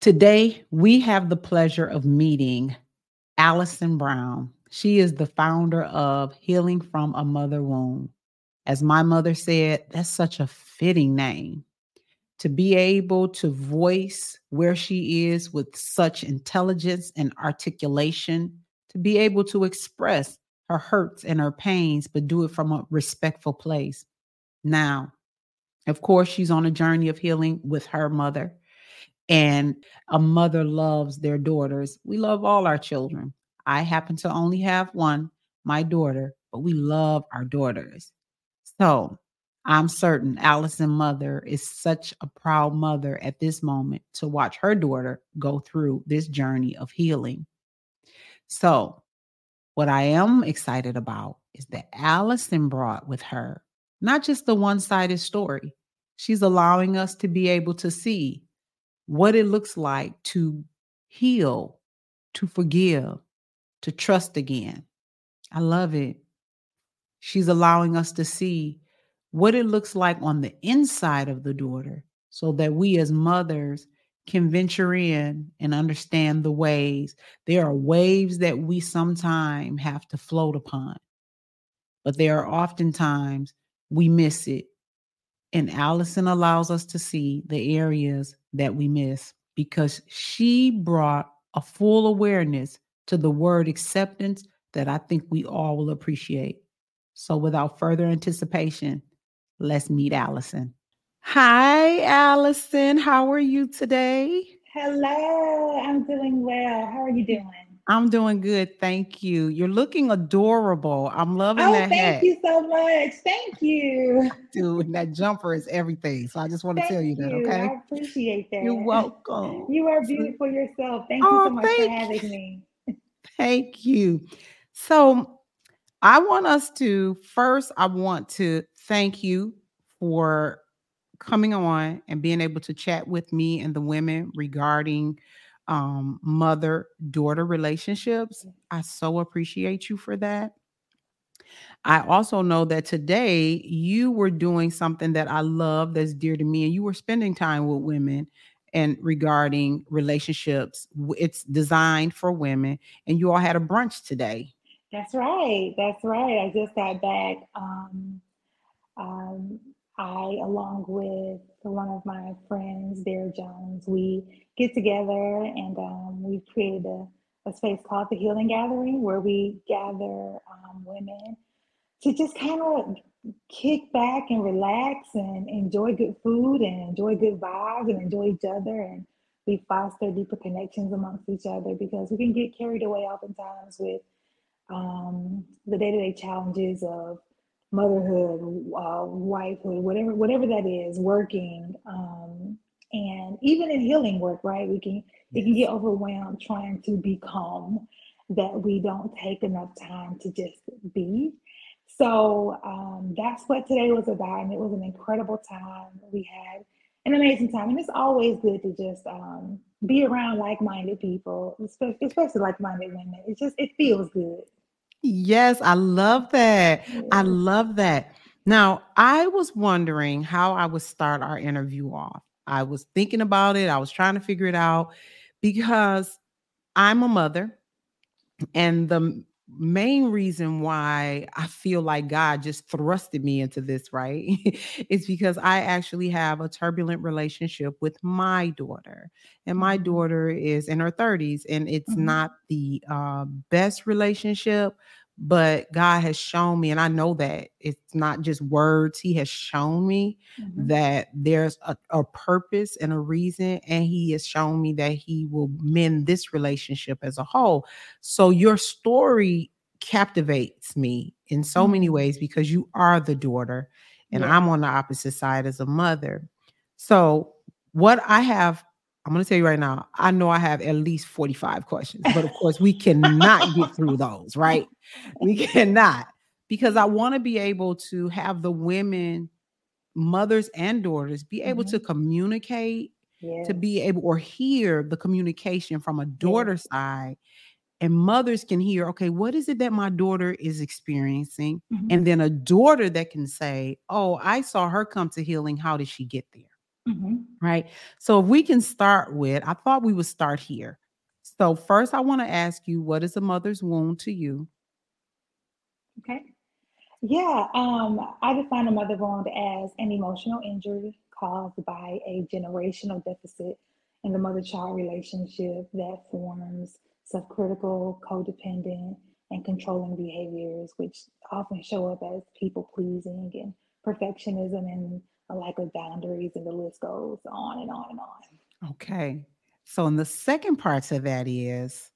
Today, we have the pleasure of meeting Alyson Brown. She is the founder of Healing from a Mother Wound. As my mother said, that's such a fitting name. To be able to voice where she is with such intelligence and articulation, to be able to express her hurts and her pains, but do it from a respectful place. Now, of course, she's on a journey of healing with her mother and a mother loves their daughters. We love all our children. I happen to only have one, my daughter, but we love our daughters. So I'm certain Alyson mother is such a proud mother at this moment to watch her daughter go through this journey of healing. So, what I am excited about is that Alyson brought with her not just the one sided story, she's allowing us to be able to see what it looks like to heal, to forgive, to trust again. I love it. She's allowing us to see what it looks like on the inside of the daughter so that we as mothers can venture in and understand the waves. There are waves that we sometimes have to float upon, but there are oftentimes we miss it and Alyson allows us to see the areas that we miss because she brought a full awareness to the word acceptance that I think we all will appreciate. So, without further anticipation, let's meet Alyson. Hi, Alyson. How are you today? Hello, I'm doing well. How are you doing? I'm doing good. Thank you. You're looking adorable. I'm loving oh, that thank hat. you so much. Thank you. Dude, that jumper is everything. So I just want to tell you that, okay? I appreciate that. You're welcome. You are beautiful yourself. Thank oh, you so much for having me. Thank you. So I want us to first, I want to thank you for coming on and being able to chat with me and the women regarding um, mother daughter relationships. I so appreciate you for that. I also know that today you were doing something that I love that's dear to me, and you were spending time with women and regarding relationships. It's designed for women, and you all had a brunch today. That's right. That's right. I just got back. Um, um, I, along with one of my friends, Dara Jones, we get together and um, we created a, a, space called the Healing Gathering where we gather um, women to just kind of kick back and relax and enjoy good food and enjoy good vibes and enjoy each other and we foster deeper connections amongst each other because we can get carried away oftentimes with um, the day-to-day challenges of motherhood, uh, wifehood, whatever whatever that is, working, um, and even in healing work, right? We can it can get overwhelmed trying to become that we don't take enough time to just be. So um, that's what today was about, and it was an incredible time. We had an amazing time, and it's always good to just um, be around like-minded people, especially, like-minded women. It just it feels good. Yes, I love that. I love that. Now, I was wondering how I would start our interview off. I was thinking about it, I was trying to figure it out because I'm a mother, and the main reason why I feel like God just thrusted me into this, right, is because I actually have a turbulent relationship with my daughter. And my mm-hmm. daughter is in her 30s, and it's mm-hmm. not the uh, best relationship, but God has shown me, and I know that it's not just words, He has shown me mm-hmm. that there's a, a, purpose and a reason, and He has shown me that He will mend this relationship as a whole. So, your story captivates me in so mm-hmm. many ways because you are the daughter, and yeah. I'm on the opposite side as a mother. So, what I have I'm going to tell you right now, I know I have at least 45 questions, but of course, we cannot get through those, right? We cannot because I want to be able to have the women, mothers and daughters, be able mm-hmm. to communicate, yes. to be able or hear the communication from a daughter yes. side. And mothers can hear, okay, what is it that my daughter is experiencing? Mm-hmm. And then a daughter that can say, oh, I saw her come to healing. How did she get there? Mm-hmm. Right. So if we can start with, I thought we would start here. So first, I want to ask you, what is a mother's wound to you? Okay. Yeah, um, I define a mother wound as an emotional injury caused by a generational deficit in the mother-child relationship that forms self-critical, codependent, and controlling behaviors, which often show up as people pleasing and perfectionism and of boundaries, and the list goes on and on and on. Okay. So, in the second part to that is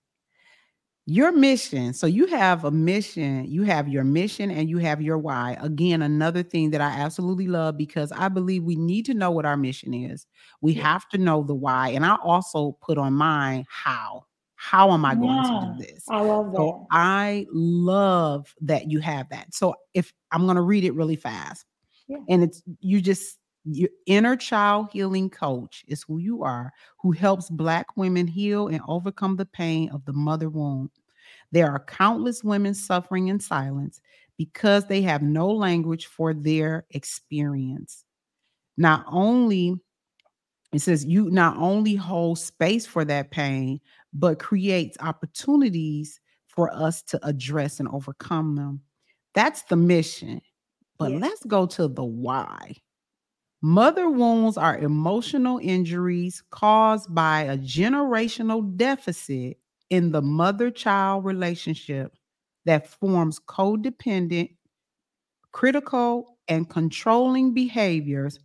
your mission. So, you have a mission, you have your mission, and you have your why. Again, another thing that I absolutely love because I believe we need to know what our mission is. We yeah. have to know the why. And I also put on mine how. How am I going yeah, to do this? I love that. So I love that you have that. So if I'm going to read it really fast, yeah. and it's you just your inner child healing coach is who you are, who helps Black women heal and overcome the pain of the mother wound. There are countless women suffering in silence because they have no language for their experience. Not only, it says, you not only hold space for that pain, but creates opportunities for us to address and overcome them. That's the mission. But yes. let's go to the why. Mother wounds are emotional injuries caused by a generational deficit in the mother child relationship that forms codependent, critical, and controlling behaviors.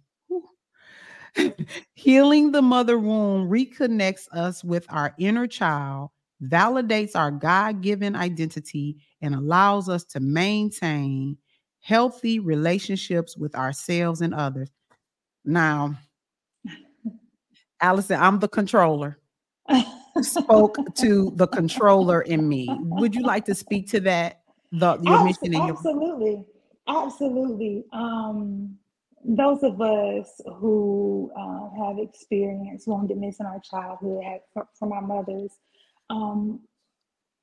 Healing the mother wound reconnects us with our inner child, validates our God given identity, and allows us to maintain healthy relationships with ourselves and others. Now, Alyson, I'm the controller. Spoke to the controller in me. Would you like to speak to that? The your mission your absolutely, absolutely. Um, those of us who uh, have experienced woundedness in our childhood from our mothers, um,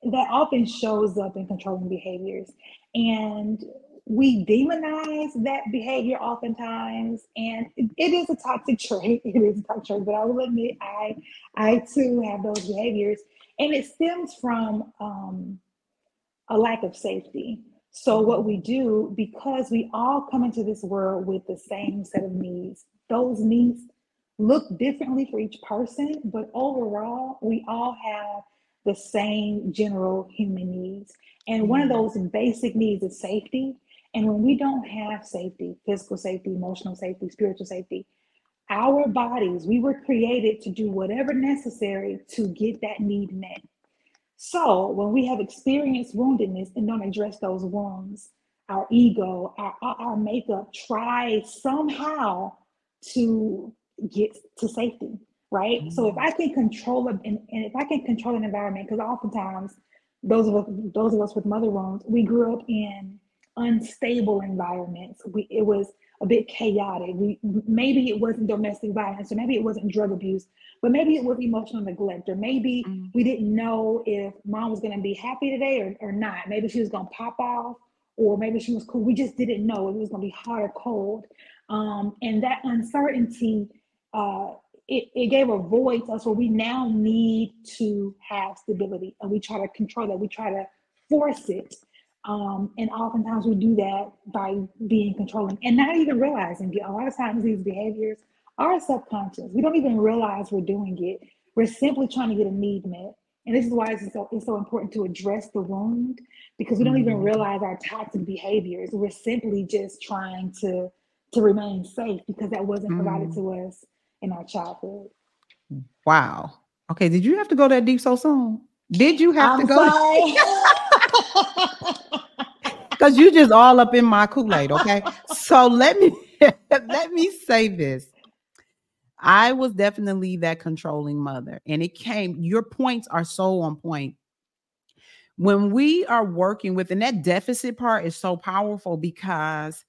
that often shows up in controlling behaviors. And we demonize that behavior oftentimes and it, it is a toxic trait. It is a toxic trait but i will admit i i too have those behaviors and it stems from um, a lack of safety. So what we do because we all come into this world with the same set of needs those needs look differently for each person but overall we all have the same general human needs. And one of mm-hmm. those basic needs is safety and when we don't have safety, physical safety, emotional safety, spiritual safety, our bodies, we were created to do whatever necessary to get that need met. So when we have experienced woundedness and don't address those wounds, our ego, our, our makeup tries somehow to get to safety, right? Mm-hmm. So if I can control it, and, and if I can control an environment, because oftentimes those of us, those of us with mother wounds, we grew up in unstable environments. We, it was a bit chaotic. We maybe it wasn't domestic violence, or maybe it wasn't drug abuse, but maybe it was emotional neglect, or maybe mm-hmm. we didn't know if mom was going to be happy today or, or not. Maybe she was going to pop off, or maybe she was cool. We just didn't know if it was going to be hot or cold. Um, and that uncertainty, uh, it, it gave a void to us where we now need to have stability, and we try to control that. We try to force it um, and oftentimes we do that by being controlling and not even realizing it. A lot of times these behaviors are subconscious. We don't even realize we're doing it. We're simply trying to get a need met. And this is why it's so, it's so important to address the wound because we don't even mm-hmm. realize our toxic behaviors. We're simply just trying to to remain safe because that wasn't provided to mm. us in our childhood. Wow. Okay. Did you have to go that deep so soon? Did you have I'm to go? because you just all up in my Kool-Aid, okay? so let me let me say this. I was definitely that controlling mother, and it came, your points are so on point. When we are working with, and that deficit part is so powerful because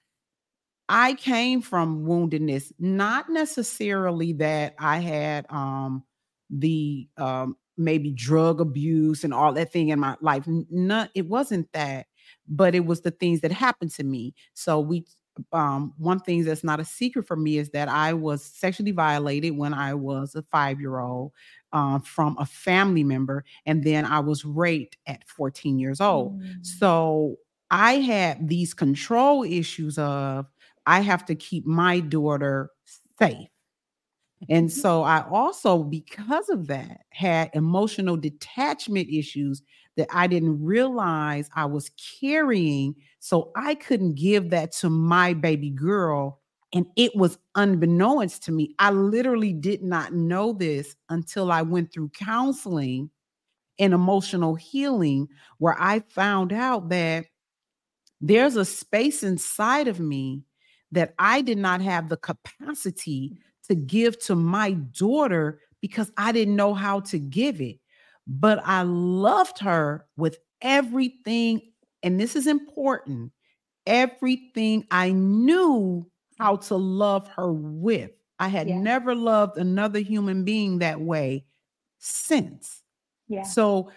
I came from woundedness, not necessarily that I had um the um maybe drug abuse and all that thing in my life. Not it wasn't that but it was the things that happened to me. So we um, one thing that's not a secret for me is that I was sexually violated when I was a five year old uh, from a family member, and then I was raped at 14 years old. Mm. So I had these control issues of I have to keep my daughter safe. And mm-hmm. so I also, because of that, had emotional detachment issues that I didn't realize I was carrying. So I couldn't give that to my baby girl. And it was unbeknownst to me. I literally did not know this until I went through counseling and emotional healing, where I found out that there's a space inside of me that I did not have the capacity to give to my daughter because I didn't know how to give it. But I loved her with everything. And this is important everything I knew how to love her with. I had yeah. never loved another human being that way since. Yeah. So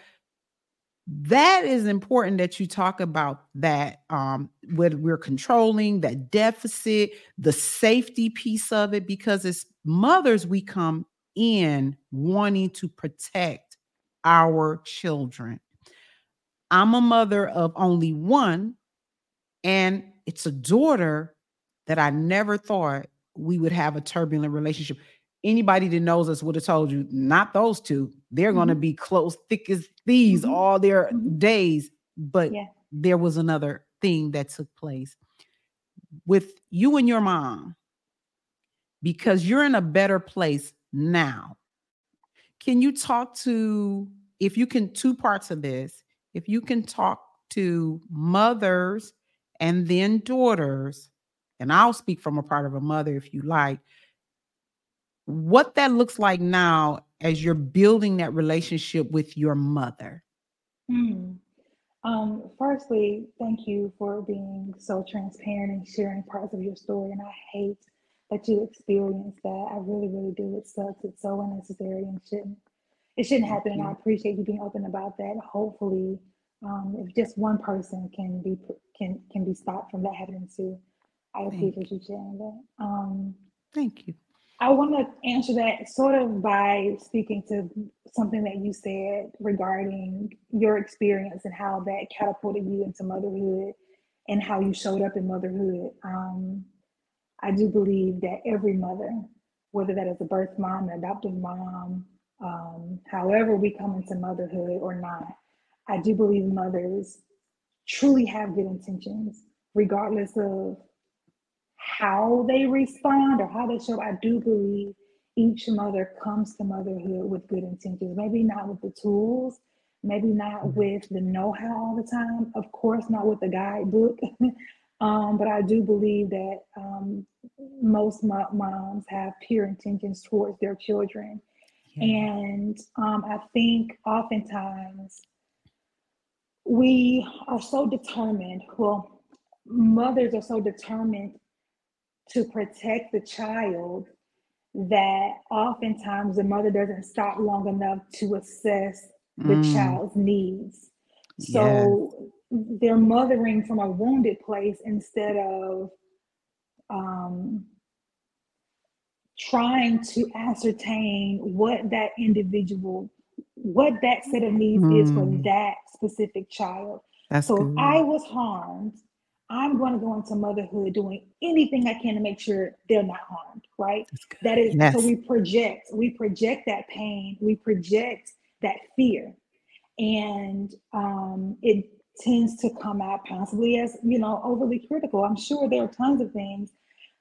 that is important that you talk about that um whether we're controlling that deficit the safety piece of it because as mothers we come in wanting to protect our children. I'm a mother of only one and it's a daughter that i never thought we would have a turbulent relationship anybody that knows us would have told you not those two they're mm-hmm. going to be close thick as thieves mm-hmm. all their mm-hmm. days but yeah. there was another thing that took place with you and your mom because you're in a better place now can you talk to if you can two parts of this if you can talk to mothers and then daughters and i'll speak from a part of a mother if you like what that looks like now as you're building that relationship with your mother. Mm. Um, firstly, thank you for being so transparent and sharing parts of your story. And I hate that you experienced that. I really, really do. It sucks. It's so unnecessary and shouldn't it shouldn't happen. And I appreciate you being open about that. Hopefully, um, if just one person can be can can be stopped from that happening too, I appreciate you sharing that. Um, thank you. I want to answer that sort of by speaking to something that you said regarding your experience and how that catapulted you into motherhood and how you showed up in motherhood. Um, I do believe that every mother, whether that is a birth mom, an adoptive mom, um, however we come into motherhood or not, I do believe mothers truly have good intentions, regardless of how they respond or how they show up, I do believe each mother comes to motherhood with good intentions. Maybe not with the tools, maybe not mm-hmm. with the know-how all the time. Of course, not with the guidebook. um, but I do believe that um, most moms have pure intentions towards their children. Yeah. And um, I think oftentimes we are so determined. Well, mothers are so determined to protect the child that oftentimes the mother doesn't stop long enough to assess the mm. child's needs. So they're mothering from a wounded place instead of um, trying to ascertain what that individual, what that set of needs mm. is for mm. that specific child. That's so good. if I was harmed I'm going to go into motherhood doing anything I can to make sure they're not harmed, right? That is yes. so we project, we project that pain, we project that fear. And um, it tends to come out possibly as, you know, overly critical. I'm sure there are tons of things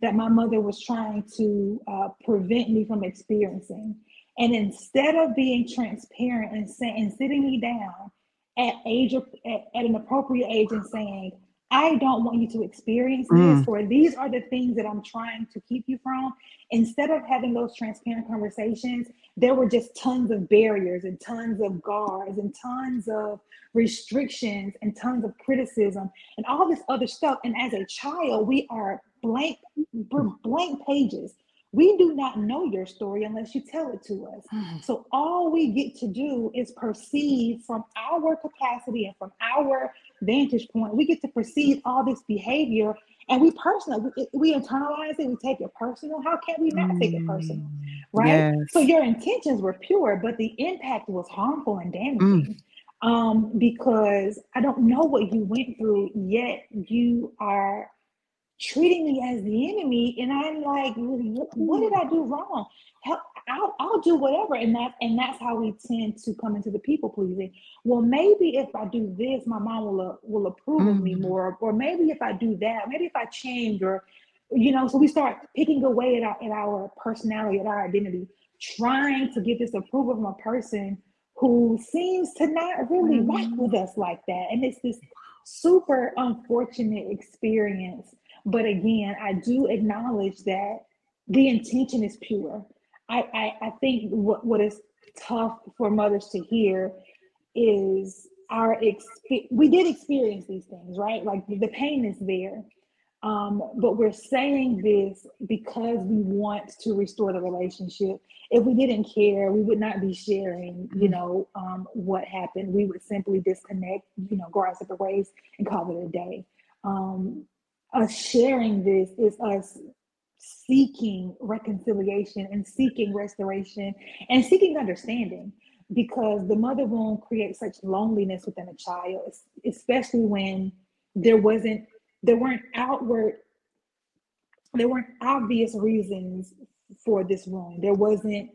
that my mother was trying to uh, prevent me from experiencing. And instead of being transparent and saying and sitting me down at age at, at an appropriate age and saying, I don't want you to experience mm. this, or these are the things that I'm trying to keep you from. Instead of having those transparent conversations, there were just tons of barriers and tons of guards and tons of restrictions and tons of criticism and all this other stuff. And as a child, we are blank, blank pages. We do not know your story unless you tell it to us. Mm. So all we get to do is perceive from our capacity and from our vantage point. We get to perceive all this behavior and we personal, we, we internalize it, we take it personal. How can we not take it personal? Mm, Right? yes. So your intentions were pure, but the impact was harmful and Mm. damaging. Um, because I don't know what you went through, yet you are treating me as the enemy, and I'm like, what did I do wrong? Help, I'll, I'll do whatever, and that and that's how we tend to come into the people pleasing. Well, maybe if I do this, my mom will uh, will approve of me Mm. more, or maybe if I do that, maybe if I change, or you know, so we start picking away at our, at our personality, at our identity, trying to get this approval from a person who seems to not really rock Mm. with us like that. And it's this super unfortunate experience. But again, I do acknowledge that the intention is pure. I, I, I think what, what is tough for mothers to hear is our exp- we did experience these things, right? Like the pain is there. Um, but we're saying this because we want to restore the relationship. If we didn't care, we would not be sharing, you Mm. know, um, what happened. We would simply disconnect, you know, go our separate ways and call it a day. Um, us sharing this is us seeking reconciliation and seeking restoration and seeking understanding because the mother wound creates such loneliness within a child, especially when there wasn't there weren't outward there weren't obvious reasons for this wound. There wasn't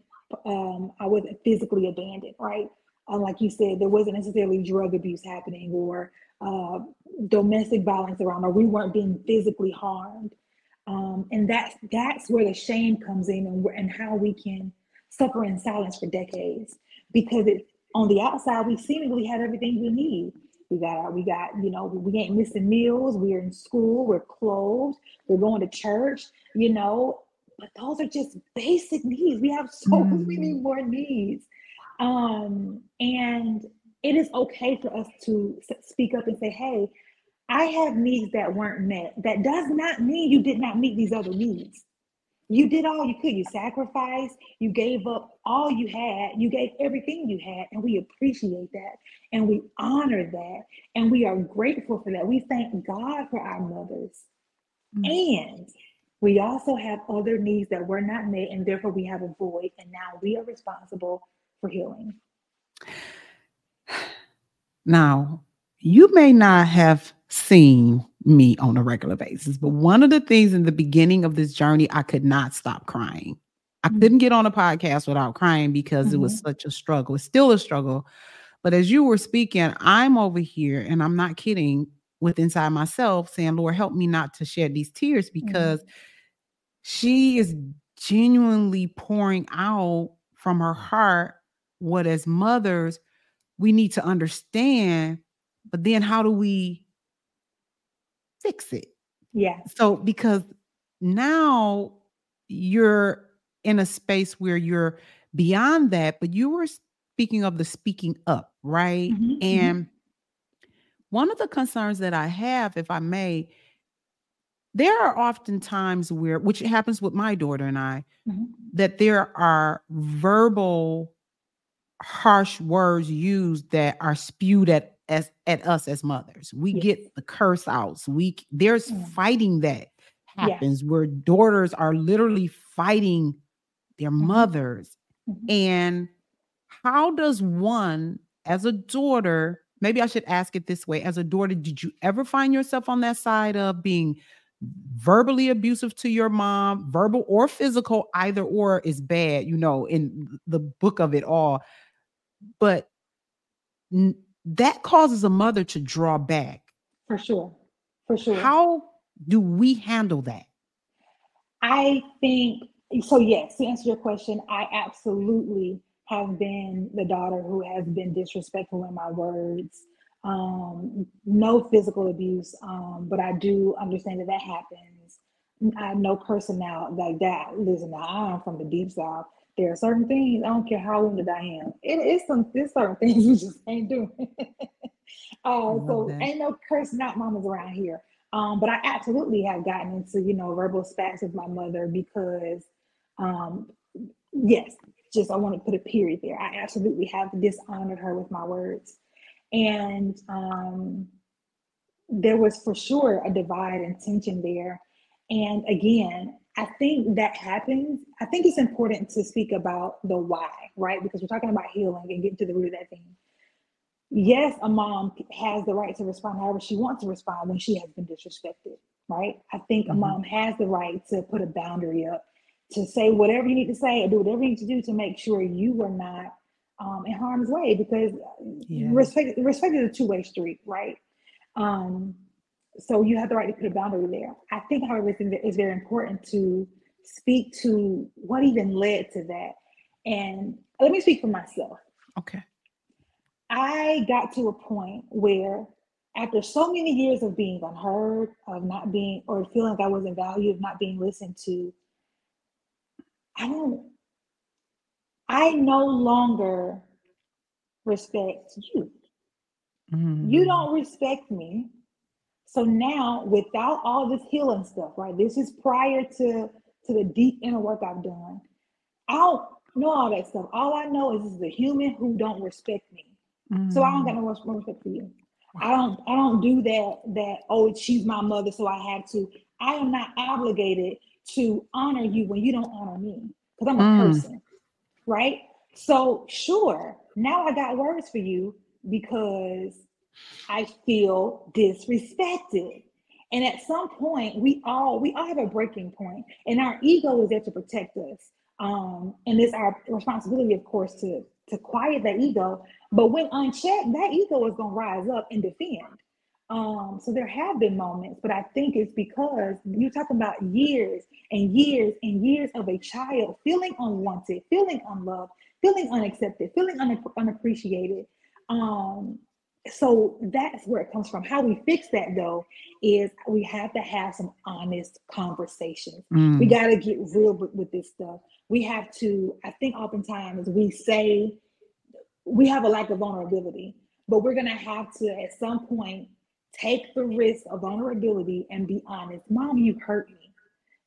um I wasn't physically abandoned, right? Uh, like you said, there wasn't necessarily drug abuse happening or uh, domestic violence around, or we weren't being physically harmed. Um, and that's that's where the shame comes in, and, and how we can suffer in silence for decades because it on the outside we seemingly have everything we need. We got our, we got you know we ain't missing meals. We're in school. We're clothed. We're going to church. You know, but those are just basic needs. We have so many Mm. more needs, um, and it is okay for us to speak up and say, "Hey, I have needs that weren't met. That does not mean you did not meet these other needs. You did all you could. You sacrificed, you gave up all you had, you gave everything you had, and we appreciate that. And we honor that. And we are grateful for that. We thank God for our mothers. Mm. And we also have other needs that were not met, and therefore we have a void. And now we are responsible for healing. Now, you may not have seen me on a regular basis, but one of the things in the beginning of this journey, I could not stop crying. I Mm. couldn't get on a podcast without crying because it was Mhm. such a struggle. It's still a struggle. But as you were speaking, I'm over here and I'm not kidding with inside myself saying, Lord, help me not to shed these tears because she is genuinely pouring out from her heart what as mothers we need to understand but then how do we fix it Yeah. so because now you're in a space where you're beyond that but you were speaking of the speaking up right Mhm, mhm. and one of the concerns that i have if i may there are often times where which happens with my daughter and i Mhm. that there are verbal harsh words used that are spewed at as at us as mothers. We Yes. get the curse outs. We there's Mm. fighting that Yeah. happens where daughters are literally fighting their Mhm. mothers. Mhm. And how does one as a daughter, maybe I should ask it this way, as a daughter, did you ever find yourself on that side of being verbally abusive to your mom, verbal or physical, either or is bad, you know, in the book of it all. But n- that causes a mother to draw back. For sure. For sure. How do we handle that? I think so. Yes, to answer your question, I absolutely have been the daughter who has been disrespectful in my words. Um, no physical abuse, um, but I do understand that that happens. I know out like that. Listen, now I'm from the deep south. There are certain things I don't care how wounded I am. It is some there's certain things you just can't do. uh, so that. ain't no cursing out mamas around here. Um, but I absolutely have gotten into, you know, verbal spats with my mother because, um, yes, just I want to put a period there. I absolutely have dishonored her with my words. And um, there was for sure a divide and tension there. And again, I think that happens. I think it's important to speak about the why, right? Because we're talking about healing and getting to the root of that thing. Yes, a mom has the right to respond however she wants to respond when she has been disrespected, right? I think mm-hmm. a mom has the right to put a boundary up, to say whatever you need to say or do whatever you need to do to make sure you are not um, in harm's way because yeah. respect respect is a two-way street, right? Um, so you have the right to put a boundary there. I think, however, it's very important to speak to what even led to that. And let me speak for myself. Okay. I got to a point where, after so many years of being unheard, of not being, or feeling like I wasn't valued, of not being listened to, I don't, I no longer respect you. Mm-hmm. You don't respect me. So now, without all this healing stuff, right? This is prior to to the deep inner work I've done. I don't know all that stuff. All I know is this is a human who don't respect me. Mm-hmm. So I don't got no respect for you. I don't I don't do that that oh she's my mother so I have to. I am not obligated to honor you when you don't honor me because I'm a mm. person, right? So sure, now I got words for you because I feel disrespected. And at some point, we all we all have a breaking point, and our ego is there to protect us. Um, and it's our responsibility, of course, to to quiet that ego. But when unchecked, that ego is going to rise up and defend. Um, so there have been moments, but I think it's because you're talking about years and years and years of a child feeling unwanted, feeling unloved, feeling unaccepted, feeling unappreciated. Um, so that's where it comes from. How we fix that though is we have to have some honest conversations. Mm. We got to get real with this stuff. We have to, I think oftentimes we say we have a lack of vulnerability, but we're going to have to at some point take the risk of vulnerability and be honest. Mom, you hurt me.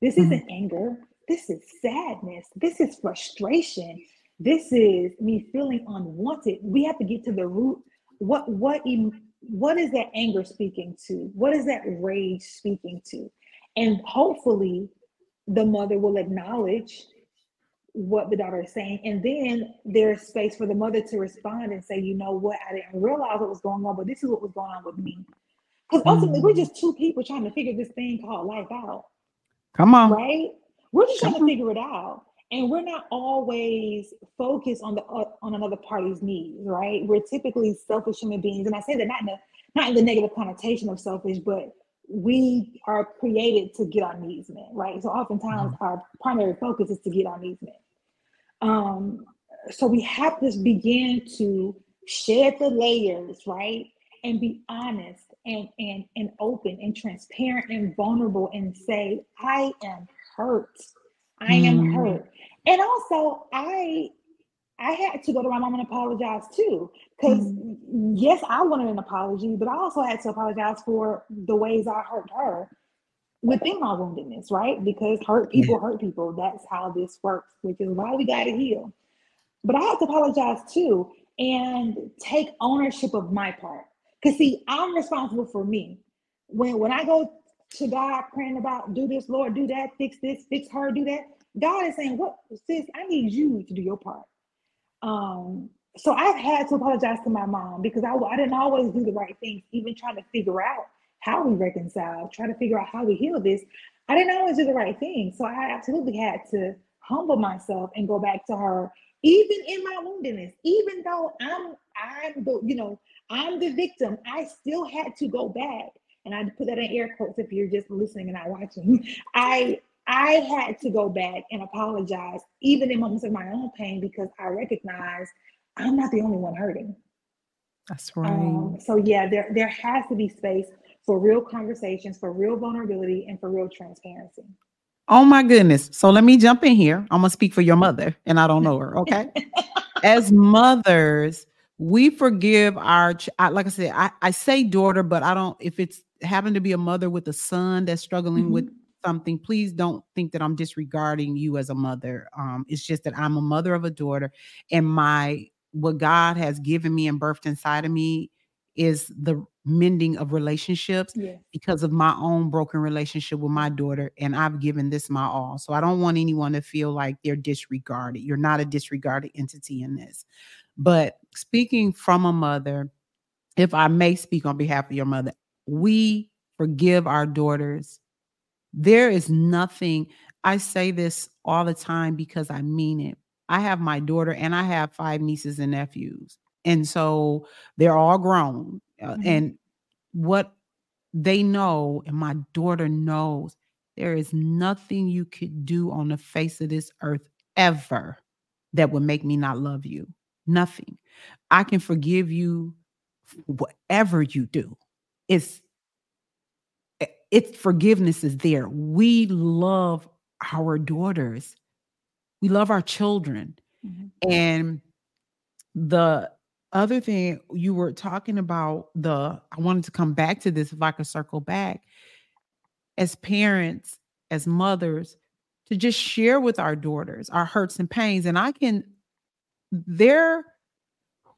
This mm. isn't anger. This is sadness. This is frustration. This is me feeling unwanted. We have to get to the root. What what what is that anger speaking to? What is that rage speaking to? And hopefully the mother will acknowledge what the daughter is saying. And then there's space for the mother to respond and say, you know what, I didn't realize what was going on, but this is what was going on with me. Because ultimately, mm-hmm. we're just two people trying to figure this thing called life out. Come on. Right? We're just Come trying to figure it out and we're not always focused on the uh, on another party's needs right we're typically selfish human beings and i say that not in the not in the negative connotation of selfish but we are created to get our needs met right so oftentimes mm-hmm. our primary focus is to get our needs met um so we have to begin to shed the layers right and be honest and and and open and transparent and vulnerable and say i am hurt I am mm. hurt. And also, I I had to go to my mom and apologize too. Because mm. yes, I wanted an apology, but I also had to apologize for the ways I hurt her within my woundedness, right? Because hurt people yeah. hurt people. That's how this works, which is why we got to heal. But I had to apologize too and take ownership of my part. Because see, I'm responsible for me. When when I go to God praying about do this, Lord, do that, fix this, fix her, do that. God is saying, What sis, I need you to do your part. Um, so I've had to apologize to my mom because I, I didn't always do the right things, even trying to figure out how we reconcile, try to figure out how we heal this. I didn't always do the right thing. So I absolutely had to humble myself and go back to her, even in my woundedness, even though I'm I'm the, you know, I'm the victim, I still had to go back. And I put that in air quotes if you're just listening and not watching. I I had to go back and apologize, even in moments of my own pain, because I recognize I'm not the only one hurting. That's right. Um, so yeah, there there has to be space for real conversations, for real vulnerability, and for real transparency. Oh my goodness. So let me jump in here. I'm gonna speak for your mother, and I don't know her. Okay. As mothers, we forgive our ch- like I said, I, I say daughter, but I don't if it's having to be a mother with a son that's struggling mm-hmm. with something, please don't think that I'm disregarding you as a mother. Um, it's just that I'm a mother of a daughter, and my what God has given me and birthed inside of me is the mending of relationships Yes. because of my own broken relationship with my daughter and I've given this my all. So I don't want anyone to feel like they're disregarded. You're not a disregarded entity in this. But speaking from a mother, if I may speak on behalf of your mother, we forgive our daughters. There is nothing, I say this all the time because I mean it. I have my daughter and I have five nieces and nephews. And so they're all grown. Uh, Mhm. And what they know, and my daughter knows, there is nothing you could do on the face of this earth ever that would make me not love you. Nothing. I can forgive you whatever you do. It's it's forgiveness is there. We love our daughters. We love our children. Mhm. And the other thing you were talking about, the I wanted to come back to this if I could circle back. As parents, as mothers, to just share with our daughters our hurts and pains. And I can, they're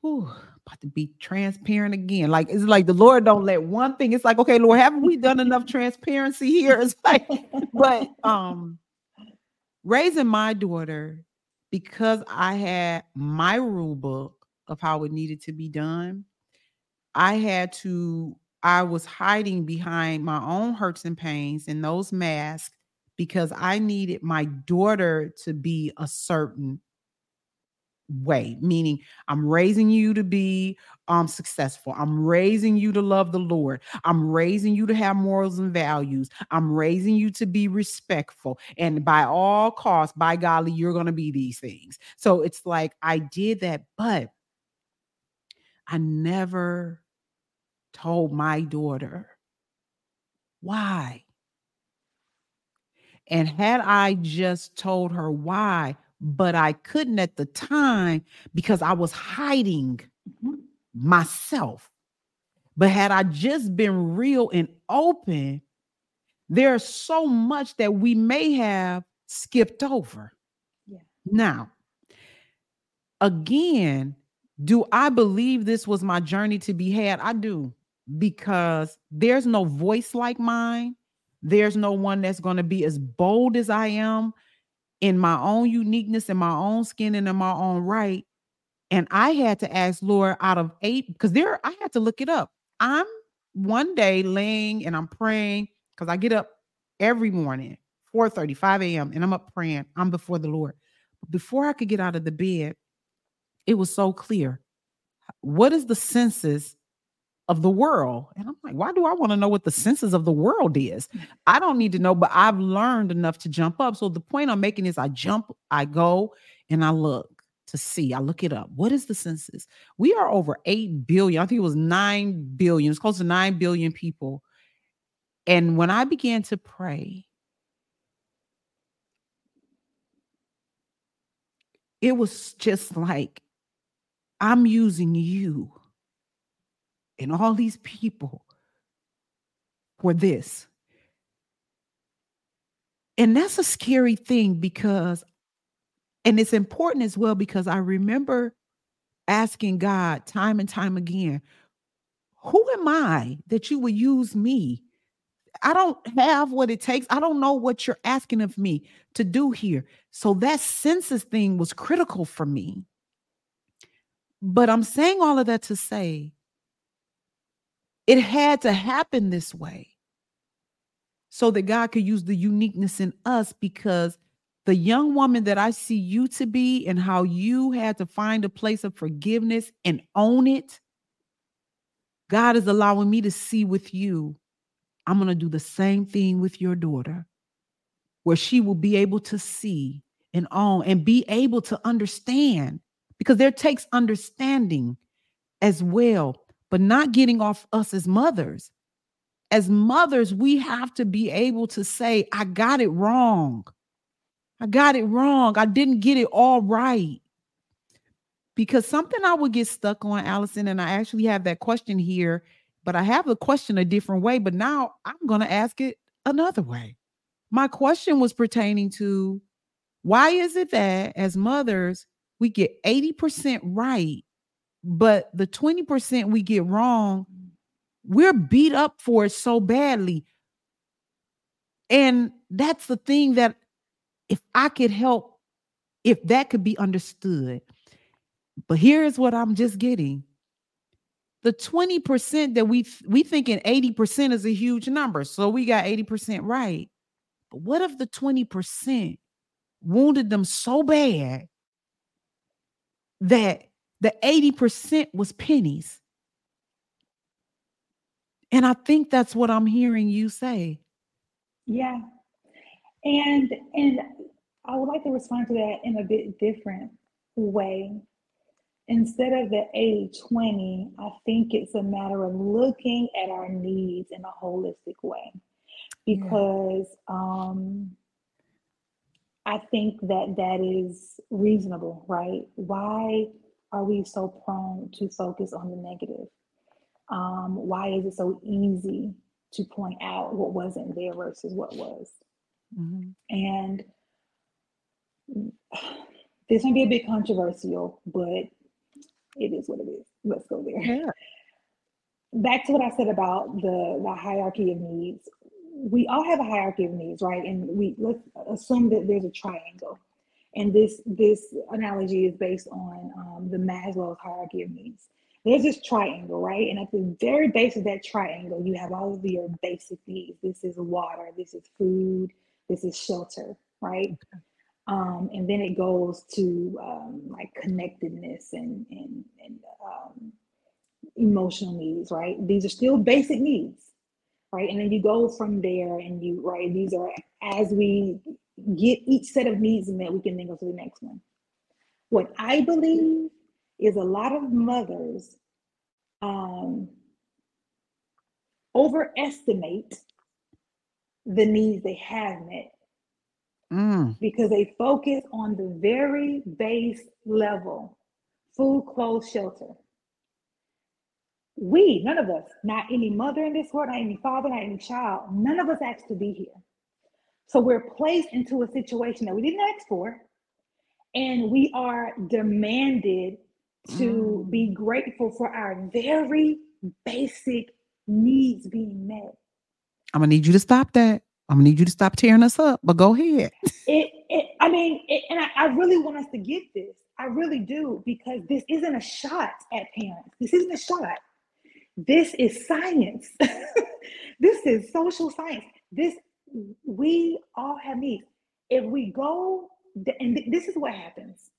whew, about to be transparent again. Like it's like the Lord don't let one thing. It's like, okay, Lord, haven't we done enough transparency here? It's like, but um raising my daughter because I had my rule book of how it needed to be done, I had to, I was hiding behind my own hurts and pains and those masks because I needed my daughter to be a certain way, meaning I'm raising you to be um successful. I'm raising you to love the Lord. I'm raising you to have morals and values. I'm raising you to be respectful. And by all costs, by golly, you're going to be these things. So it's like I did that, but I never told my daughter why. And had I just told her why, but I couldn't at the time because I was hiding Mhm. myself. But had I just been real and open, there's so much that we may have skipped over. Yeah. Now, again, do I believe this was my journey to be had? I do, because there's no voice like mine. There's no one that's going to be as bold as I am in my own uniqueness, in my own skin, and in my own right. And I had to ask Lord out of eight, because there I had to look it up. I'm one day laying and I'm praying because I get up every morning, 4 5 a.m. and I'm up praying. I'm before the Lord. Before I could get out of the bed, it was so clear. What is the census of the world? And I'm like, why do I want to know what the census of the world is? I don't need to know, but I've learned enough to jump up. So the point I'm making is I jump, I go, and I look to see. I look it up. What is the census? We are over 8 billion. I think it was 9 billion. It's close to 9 billion people. And when I began to pray, it was just like I'm using you and all these people for this. And that's a scary thing because, and it's important as well because I remember asking God time and time again, who am I that you would use me? I don't have what it takes. I don't know what you're asking of me to do here. So that census thing was critical for me. But I'm saying all of that to say it had to happen this way so that God could use the uniqueness in us because the young woman that I see you to be and how you had to find a place of forgiveness and own it, God is allowing me to see with you. I'm going to do the same thing with your daughter, where she will be able to see and own and be able to understand because there takes understanding as well, but not getting off us as mothers. As mothers, we have to be able to say, I got it wrong. I got it wrong. I didn't get it all right. Because something I would get stuck on, Alyson, and I actually have that question here, but I have the question a different way. But now I'm going to ask it another way. My question was pertaining to why is it that as mothers, we get 80% right, but the 20% we get wrong, We're beat up for it so badly. And that's the thing that if I could help, if that could be understood. But here's what I'm just getting. The 20% that we we thinking 80% is a huge number. So we got 80% right. But what if the 20% wounded them so bad that the 80% was pennies? And I think that's what I'm hearing you say. Yeah. And and I would like to respond to that in a bit different way. Instead of the 80 20, I think it's a matter of looking at our needs in a holistic way. Because yeah. um, I think that that is reasonable, right? Why are we so prone to focus on the negative? Um, why is it so easy to point out what wasn't there versus what was? Mm-hmm. And this may be a bit controversial, but it is what it is. Let's go there. Yeah. Back to what I said about the, the hierarchy of needs. We all have a hierarchy of needs, right? And we let's assume that there's a triangle. And this this analogy is based on um, the Maslow's hierarchy of needs. There's this triangle, right? And at the very base of that triangle, you have all of your basic needs. This is water, this is food, this is shelter, right? Okay. Um, and then it goes to um, like connectedness and and, and um, emotional needs, right? These are still basic needs, right? And then you go from there, and you right. These are as we get each set of needs met, we can then go to the next one. What I believe is a lot of mothers um, overestimate the needs they have met mm. because they focus on the very base level food, clothes, shelter. We, none of us, not any mother in this world, not any father, not any child, none of us asked to be here. So we're placed into a situation that we didn't ask for, and we are demanded to mm. be grateful for our very basic needs being met. I'm gonna need you to stop that. I'm gonna need you to stop tearing us up, but go ahead. It, it I mean, it, and I, I really want us to get this. I really do because this isn't a shot at parents. This isn't a shot. This is science. this is social science. This we all have needs. If we go, and this is what happens.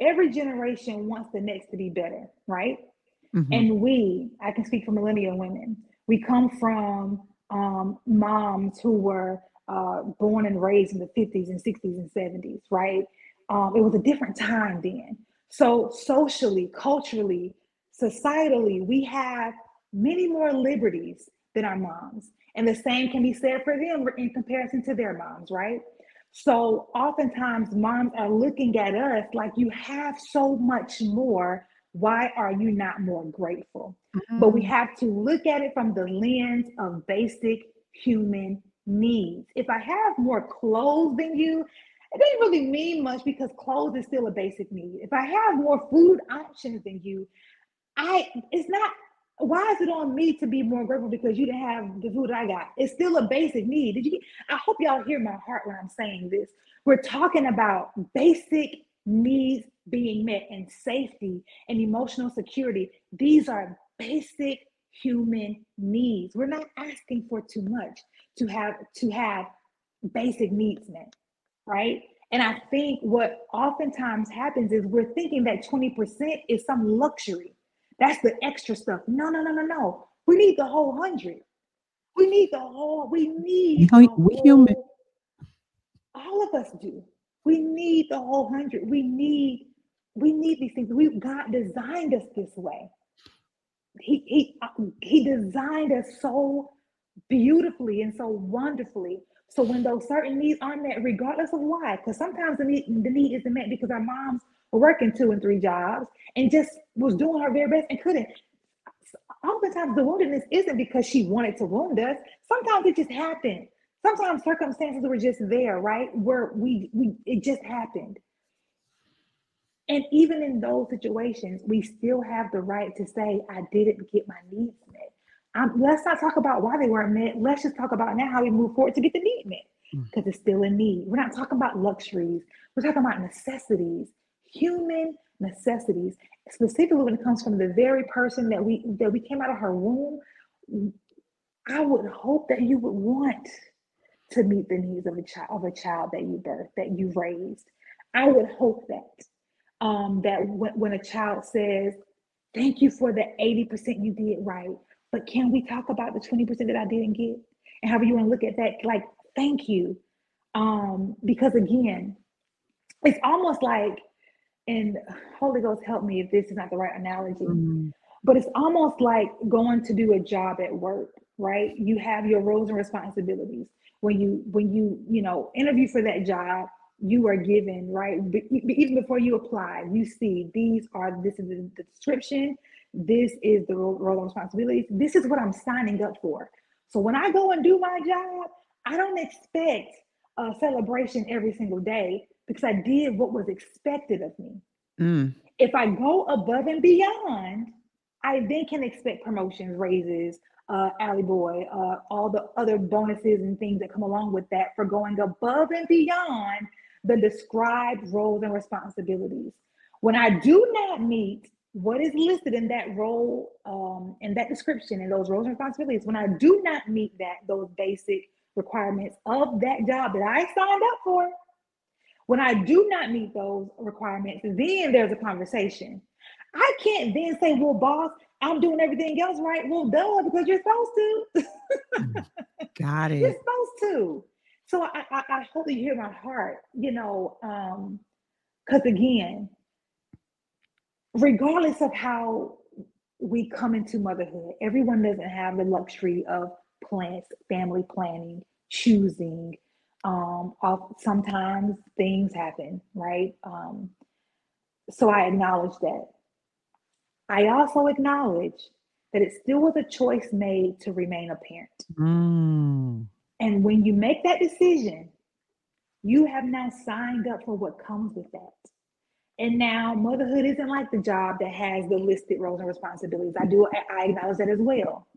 Every generation wants the next to be better, right? Mm-hmm. And we, I can speak for millennial women, we come from um, moms who were uh, born and raised in the 50s and 60s and 70s, right? Um, it was a different time then. So, socially, culturally, societally, we have many more liberties than our moms. And the same can be said for them in comparison to their moms, right? So, oftentimes, moms are looking at us like you have so much more why are you not more grateful? Mm-hmm. But we have to look at it from the lens of basic human needs. If I have more clothes than you, it doesn't really mean much because clothes is still a basic need. If I have more food options than you, I it's not why is it on me to be more grateful because you didn't have the food I got? It's still a basic need. Did you I hope y'all hear my heart when I'm saying this. We're talking about basic needs being met and safety and emotional security. These are basic human needs. We're not asking for too much to have to have basic needs met, right? And I think what oftentimes happens is we're thinking that 20% is some luxury. That's the extra stuff. No, no, no, no, no. We need the whole hundred. We need the whole, we need we human. All of us do. We need the whole hundred. We need we need these things. We God designed us this way. He he uh, he designed us so beautifully and so wonderfully. So when those certain needs aren't met, regardless of why, because sometimes the need, the need isn't met because our moms working two and three jobs and just was doing her very best and couldn't. Oftentimes the woundedness isn't because she wanted to wound us. Sometimes it just happened. Sometimes circumstances were just there, right? Where we we it just happened. And even in those situations, we still have the right to say, I didn't get my needs met. Um, let's not talk about why they weren't met. Let's just talk about now how we move forward to get the need met because mm. it's still a need. We're not talking about luxuries. We're talking about necessities, human necessities, specifically when it comes from the very person that we that we came out of her womb. I would hope that you would want to meet the needs of a child of a child that you birthed, that you raised. I would hope that um, that when, a child says, "Thank you for the eighty percent you did right," but can we talk about the twenty percent that I didn't get? And however you want to look at that, like, thank you, um, because again, it's almost like, and Holy Ghost help me if this is not the right analogy, mm-hmm. but it's almost like going to do a job at work, right? You have your roles and responsibilities. When you when you you know interview for that job you are given right? Even before you apply you see these are this is the description. This is the role, and responsibilities. This is what i'm signing up for. So when i go and do my job i don't expect a celebration every single day because i did what was expected of me mm. if i go above and beyond i then can expect promotions raises uh, Alley Boy, uh, all the other bonuses and things that come along with that for going above and beyond the described roles and responsibilities. When I do not meet what is listed in that role, um, in that description, in those roles and responsibilities, when I do not meet that, those basic requirements of that job that I signed up for, when I do not meet those requirements, then there's a conversation. I can't then say, well, boss, I'm doing everything else right. Well, duh, because you're supposed to. Got it. You're supposed to. So I, I, I hope that you hear my heart, you know, um, because again, regardless of how we come into motherhood, everyone doesn't have the luxury of plans, family planning, choosing. Um, sometimes things happen, right? Um, so I acknowledge that. I also acknowledge that it still was a choice made to remain a parent. Mm. And when you make that decision, you have now signed up for what comes with that. And now motherhood isn't like the job that has the listed roles and responsibilities. I do I acknowledge that as well.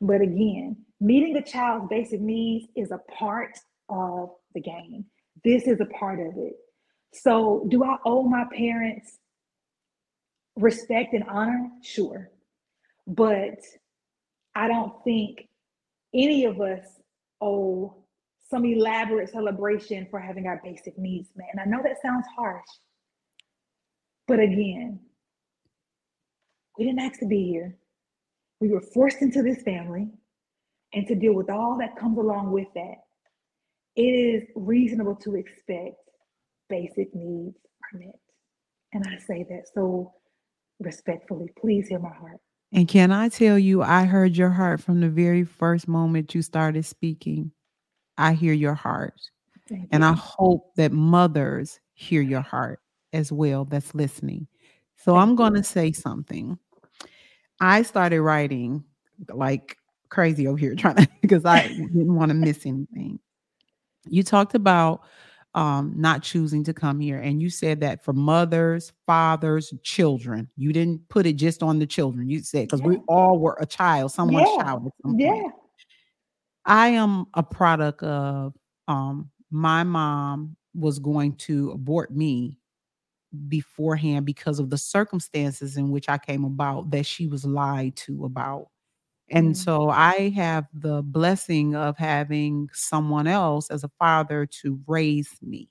But again, meeting a child's basic needs is a part of the game. This is a part of it. So, do I owe my parents respect and honor, sure. But I don't think any of us owe some elaborate celebration for having our basic needs met. And I know that sounds harsh, but again, we didn't ask to be here. We were forced into this family and to deal with all that comes along with that. It is reasonable to expect basic needs are met. And I say that so respectfully. Please hear my heart. And can I tell you, I heard your heart from the very first moment you started speaking. I hear your heart. Thank and you. I hope that mothers hear your heart as well that's listening. So Thank I'm going to say something. I started writing like crazy over here trying to because I didn't want to miss anything. You talked about um, not choosing to come here. And you said that for mothers, fathers, children. You didn't put it just on the children. You said because yeah. we all were a child, someone's yeah. child. Some yeah. I am a product of um, my mom was going to abort me beforehand because of the circumstances in which I came about that she was lied to about. And mm-hmm. so I have the blessing of having someone else as a father to raise me.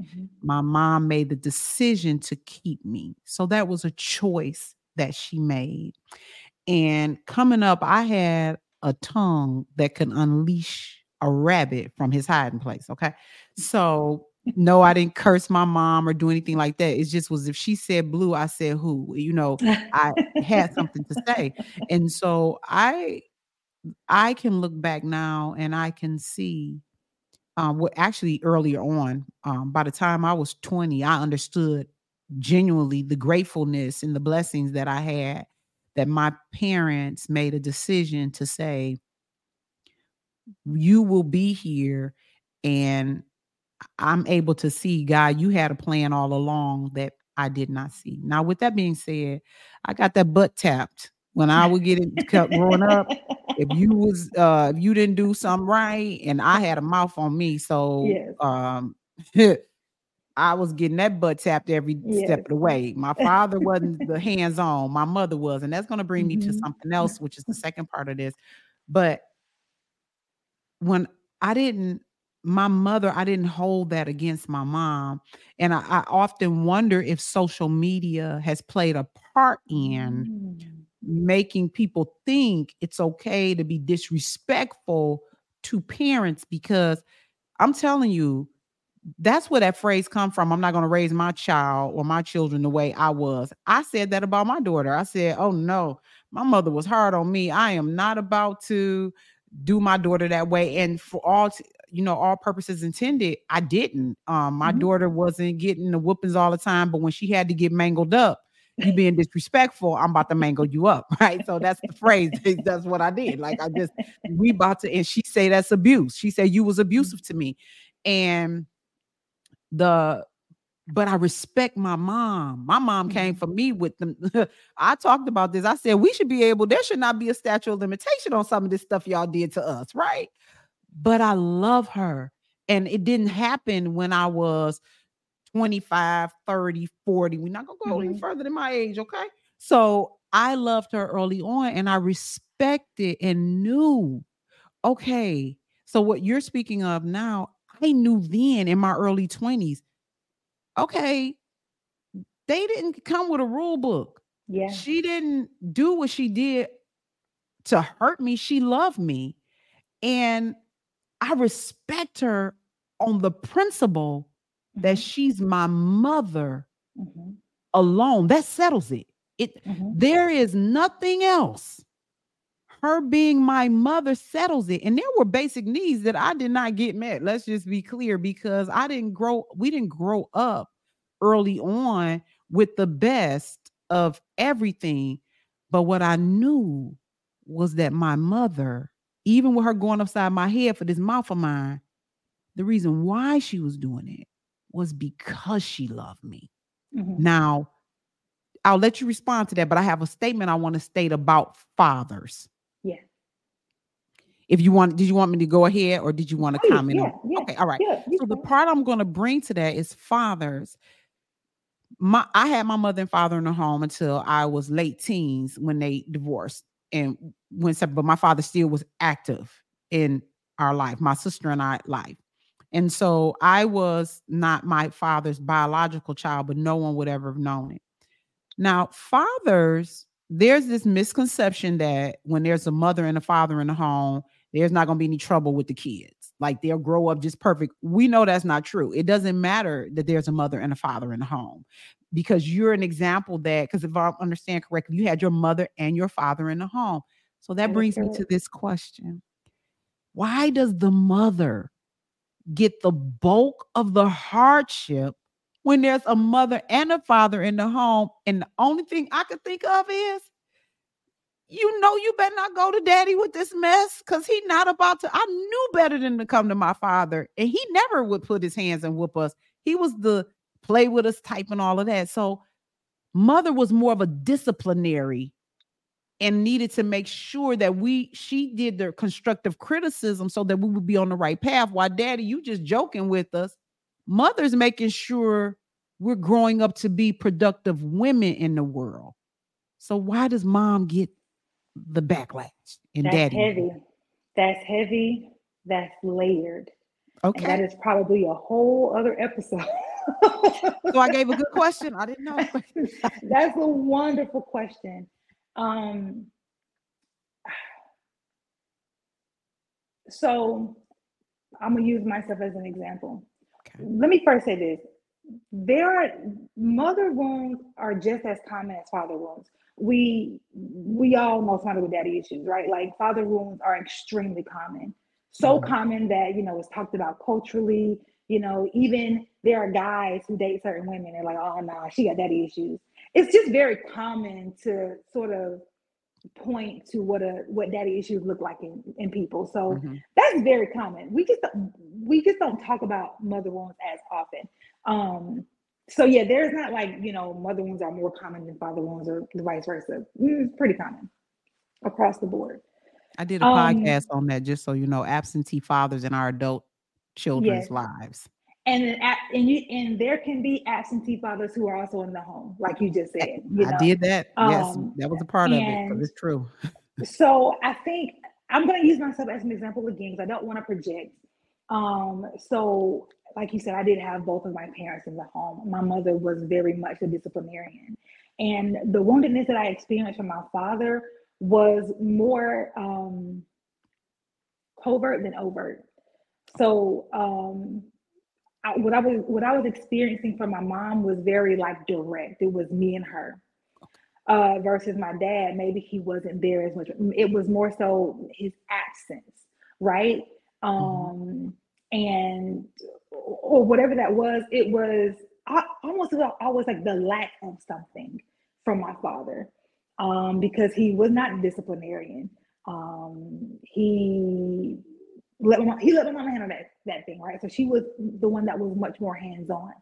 Mm-hmm. My mom made the decision to keep me. So that was a choice that she made. And coming up, I had a tongue that could unleash a rabbit from his hiding place. Okay. So no, I didn't curse my mom or do anything like that. It just was if she said blue, I said who. You know, I had something to say. And so I I can look back now and I can see um what actually earlier on, um, by the time I was 20, I understood genuinely the gratefulness and the blessings that I had that my parents made a decision to say, you will be here and I'm able to see, God, you had a plan all along that I did not see. Now, with that being said, I got that butt tapped when I would get it growing up. if you was uh if you didn't do something right and I had a mouth on me, so Yes. um I was getting that butt tapped every Yes. step of the way. My father wasn't the hands-on, my mother was, and that's gonna bring me to Mhm. something else, which is the second part of this. But when I didn't my mother, I didn't hold that against my mom. And I, I often wonder if social media has played a part in Mm. making people think it's okay to be disrespectful to parents because I'm telling you, that's where that phrase come from. I'm not going to raise my child or my children the way I was. I said that about my daughter. I said, "Oh no, my mother was hard on me. I am not about to do my daughter that way." And for all t- you know, all purposes intended, I didn't. Um, my Mhm. daughter wasn't getting the whoopings all the time, but when she had to get mangled up, you being disrespectful, I'm about to mangle you up, right? So that's the phrase. that's what I did. Like I just we about to, and she say that's abuse. She said you was abusive to me, and the but I respect my mom. My mom came Mhm. for me with them. I talked about this. I said we should be able. There should not be a statute of limitation on some of this stuff y'all did to us, right? But I love her, and it didn't happen when I was 25, 30, 40. We're not gonna go any Mhm. further than my age, okay? So I loved her early on and I respected and knew, okay. So what you're speaking of now, I knew then in my early 20s, okay, they didn't come with a rule book. Yeah. She didn't do what she did to hurt me. She loved me. And I respect her on the principle that Mhm. she's my mother Mhm. alone. That settles it. It Mhm. there is nothing else. Her being my mother settles it. And there were basic needs that I did not get met. Let's just be clear because I didn't grow, we didn't grow up early on with the best of everything. But what I knew was that my mother, even with her going upside my head for this mouth of mine, the reason why she was doing it was because she loved me. Mhm. Now, I'll let you respond to that, but I have a statement I want to state about fathers. Yeah. If you want, did you want me to go ahead or did you want to Oh, comment yeah, on? yeah, Okay, all right. yeah. So the part I'm going to bring to that is fathers. My I had my mother and father in the home until I was late teens when they divorced and went separate, but my father still was active in our life, my sister and I life. And so I was not my father's biological child, but no one would ever have known it. Now, fathers, there's this misconception that when there's a mother and a father in the home, there's not going to be any trouble with the kids. Like they'll grow up just perfect. We know that's not true. It doesn't matter that there's a mother and a father in the home because you're an example that, because if I understand correctly, you had your mother and your father in the home. So that brings me to this question Why does the mother get the bulk of the hardship when there's a mother and a father in the home? And the only thing I could think of is, you know, you better not go to daddy with this mess because he not about to. I knew better than to come to my father, and he never would put his hands and whoop us. He was the play with us type and all of that. So, mother was more of a disciplinary and needed to make sure that we she did the constructive criticism so that we would be on the right path while daddy you just joking with us mother's making sure we're growing up to be productive women in the world so why does mom get the backlash and That's daddy heavy. That's heavy. That's layered. And that okay is probably a whole other episode. so i gave a good question i didn't know That's a wonderful question. Um, so I'm gonna use myself as an example. okay. Let me first say this: there are mother wounds are just as common as father wounds. We we all know somebody with daddy issues, right? Like father wounds are extremely common, so Mhm. common that you know it's talked about culturally. You know, even there are guys who date certain women. They're like, oh nah, she got daddy issues. It's just very common to sort of point to what a what daddy issues look like in, in people. So Mhm. that's very common. We just don't, we just don't talk about mother wounds as often. Um, so yeah, there's not like you know mother wounds are more common than father wounds or vice versa. Mm, It's pretty common across the board. I did a um, podcast on that, just so you know, absentee fathers in our adult children's yes. lives. And and you and there can be absentee fathers who are also in the home, like you just said. You I did that. Um, yes, that was a part of it. It's true. so I think I'm going to use myself as an example again because I don't want to project. Um, so, like you said, I did have both of my parents in the home. My mother was very much a disciplinarian, and the woundedness that I experienced from my father was more um, covert than overt. So, um, I, what I was what I was experiencing from my mom was very like direct. It was me and her uh, versus my dad, maybe he wasn't there as much. It was more so his absence, right? Mm-hmm. Um, and or whatever that was, it was I, almost always like the lack of something from my father, um, because he was not disciplinarian. Um, he let my, he let my mom handle that that thing, right? So she was the one that was much more hands on.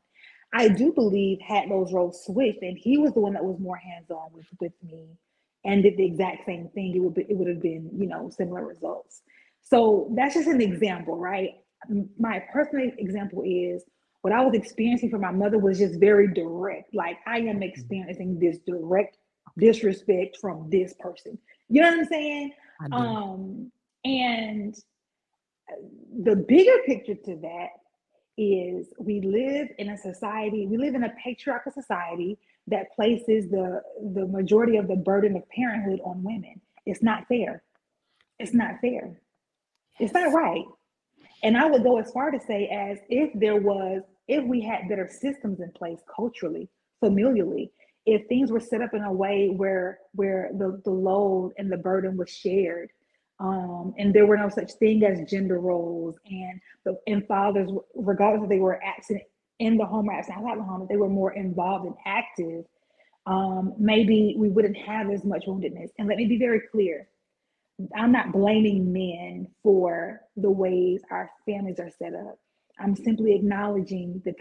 I do believe had those roles switched and he was the one that was more hands-on with, with me and did the exact same thing, it would be, it would have been, you know, similar results. So that's just an example, right? My personal example is what I was experiencing from my mother was just very direct. Like I am experiencing this direct disrespect from this person. You know what I'm saying? Um, and the bigger picture to that is we live in a society, we live in a patriarchal society that places the the majority of the burden of parenthood on women. It's not fair. It's not fair. It's not right. And I would go as far to say as if there was, if we had better systems in place culturally, familially, if things were set up in a way where where the, the load and the burden was shared um, and there were no such thing as gender roles and the and fathers regardless if they were absent in the home or absent outside the home if they were more involved and active um, maybe we wouldn't have as much woundedness. And let me be very clear i'm not blaming men for the ways our families are set up i'm simply acknowledging the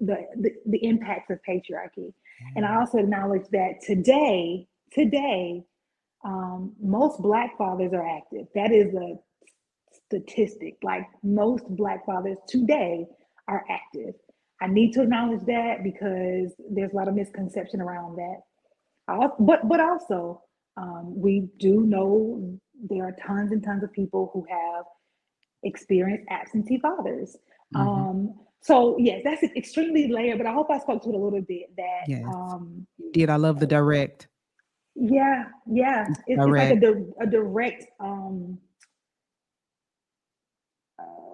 the, the, the impacts of patriarchy and i also acknowledge that today today um, most black fathers are active. That is a statistic. Like most black fathers today are active. I need to acknowledge that because there's a lot of misconception around that. Uh, but but also, um, we do know there are tons and tons of people who have experienced absentee fathers. Mm-hmm. Um, so yes, that's extremely layered. But I hope I spoke to it a little bit. That yes. um, did. I love the direct. Yeah, yeah. It's, it's like a, a direct um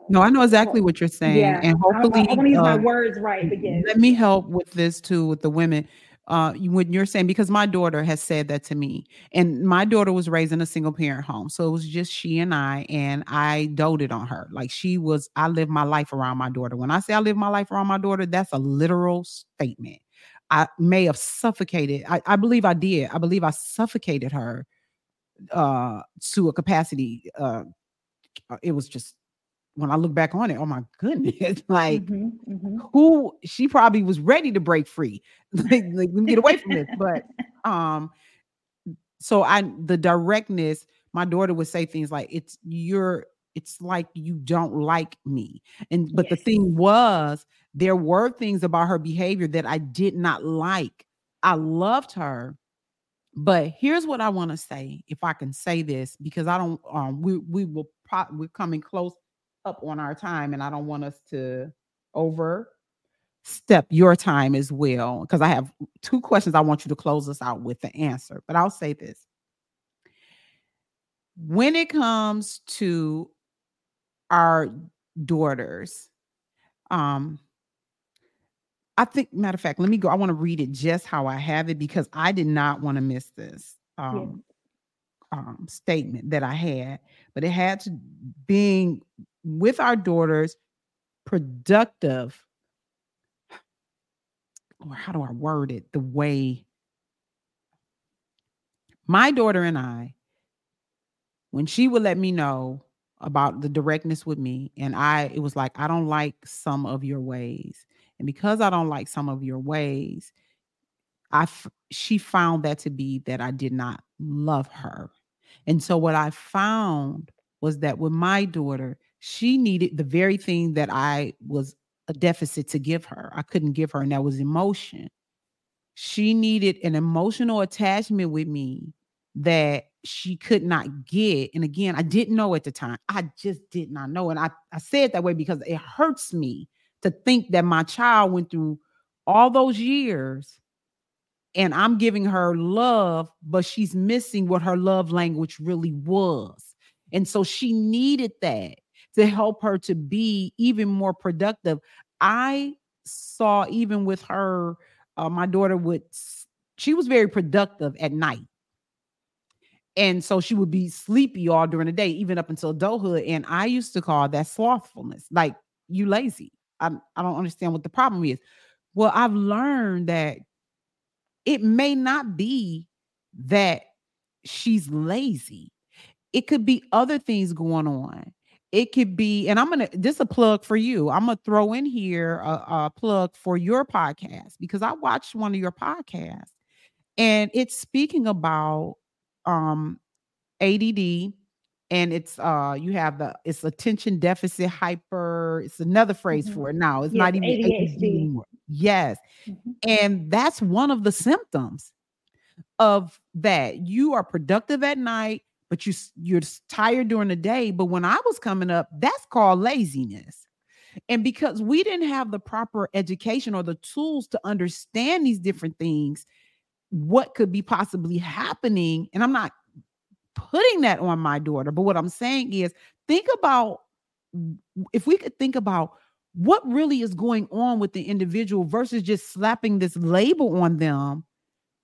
no, I know exactly what you're saying, yeah. and hopefully, I, I, I want to use uh, my words right. But yes. let me help with this too with the women. Uh, when you're saying because my daughter has said that to me, and my daughter was raised in a single parent home, so it was just she and I, and I doted on her. Like she was, I lived my life around my daughter. When I say I live my life around my daughter, that's a literal statement. I may have suffocated. I, I believe I did. I believe I suffocated her uh to a capacity. Uh it was just when I look back on it, oh my goodness, like mm-hmm, mm-hmm. who she probably was ready to break free. like, like, let me get away from this. But um, so I the directness, my daughter would say things like, It's you're it's like you don't like me. And but yes. the thing was, there were things about her behavior that I did not like. I loved her. But here's what I want to say, if I can say this, because I don't um we we will pro- we're coming close up on our time, and I don't want us to overstep your time as well. Because I have two questions I want you to close us out with the answer. But I'll say this. When it comes to our daughters. Um, I think, matter of fact, let me go. I want to read it just how I have it because I did not want to miss this um, yeah. um, statement that I had, but it had to being with our daughters productive, or how do I word it? The way. My daughter and I, when she would let me know about the directness with me and i it was like i don't like some of your ways. And because i don't like some of your ways i f- she found that to be that i did not love her And so what I found was that with my daughter, she needed the very thing that I was a deficit to give her. I couldn't give her, and that was emotion. She needed an emotional attachment with me that she could not get. And again, I didn't know at the time. I just did not know. And I, I say it that way because it hurts me to think that my child went through all those years and I'm giving her love, but she's missing what her love language really was. And so she needed that to help her to be even more productive. I saw even with her, uh, my daughter would, she was very productive at night. And so she would be sleepy all during the day, even up until adulthood. And I used to call that slothfulness, like you lazy. I, I don't understand what the problem is. Well, I've learned that it may not be that she's lazy. It could be other things going on. It could be, and I'm gonna this is a plug for you. I'm gonna throw in here a, a plug for your podcast because I watched one of your podcasts and it's speaking about um ADD and it's uh you have the it's attention deficit hyper it's another phrase mm-hmm. for it now it's yes, not even ADHD. ADD anymore yes mm-hmm. And that's one of the symptoms of that you are productive at night but you you're tired during the day but when i was coming up that's called laziness and because we didn't have the proper education or the tools to understand these different things what could be possibly happening and i'm not putting that on my daughter. But what I'm saying is, think about if we could think about what really is going on with the individual versus just slapping this label on them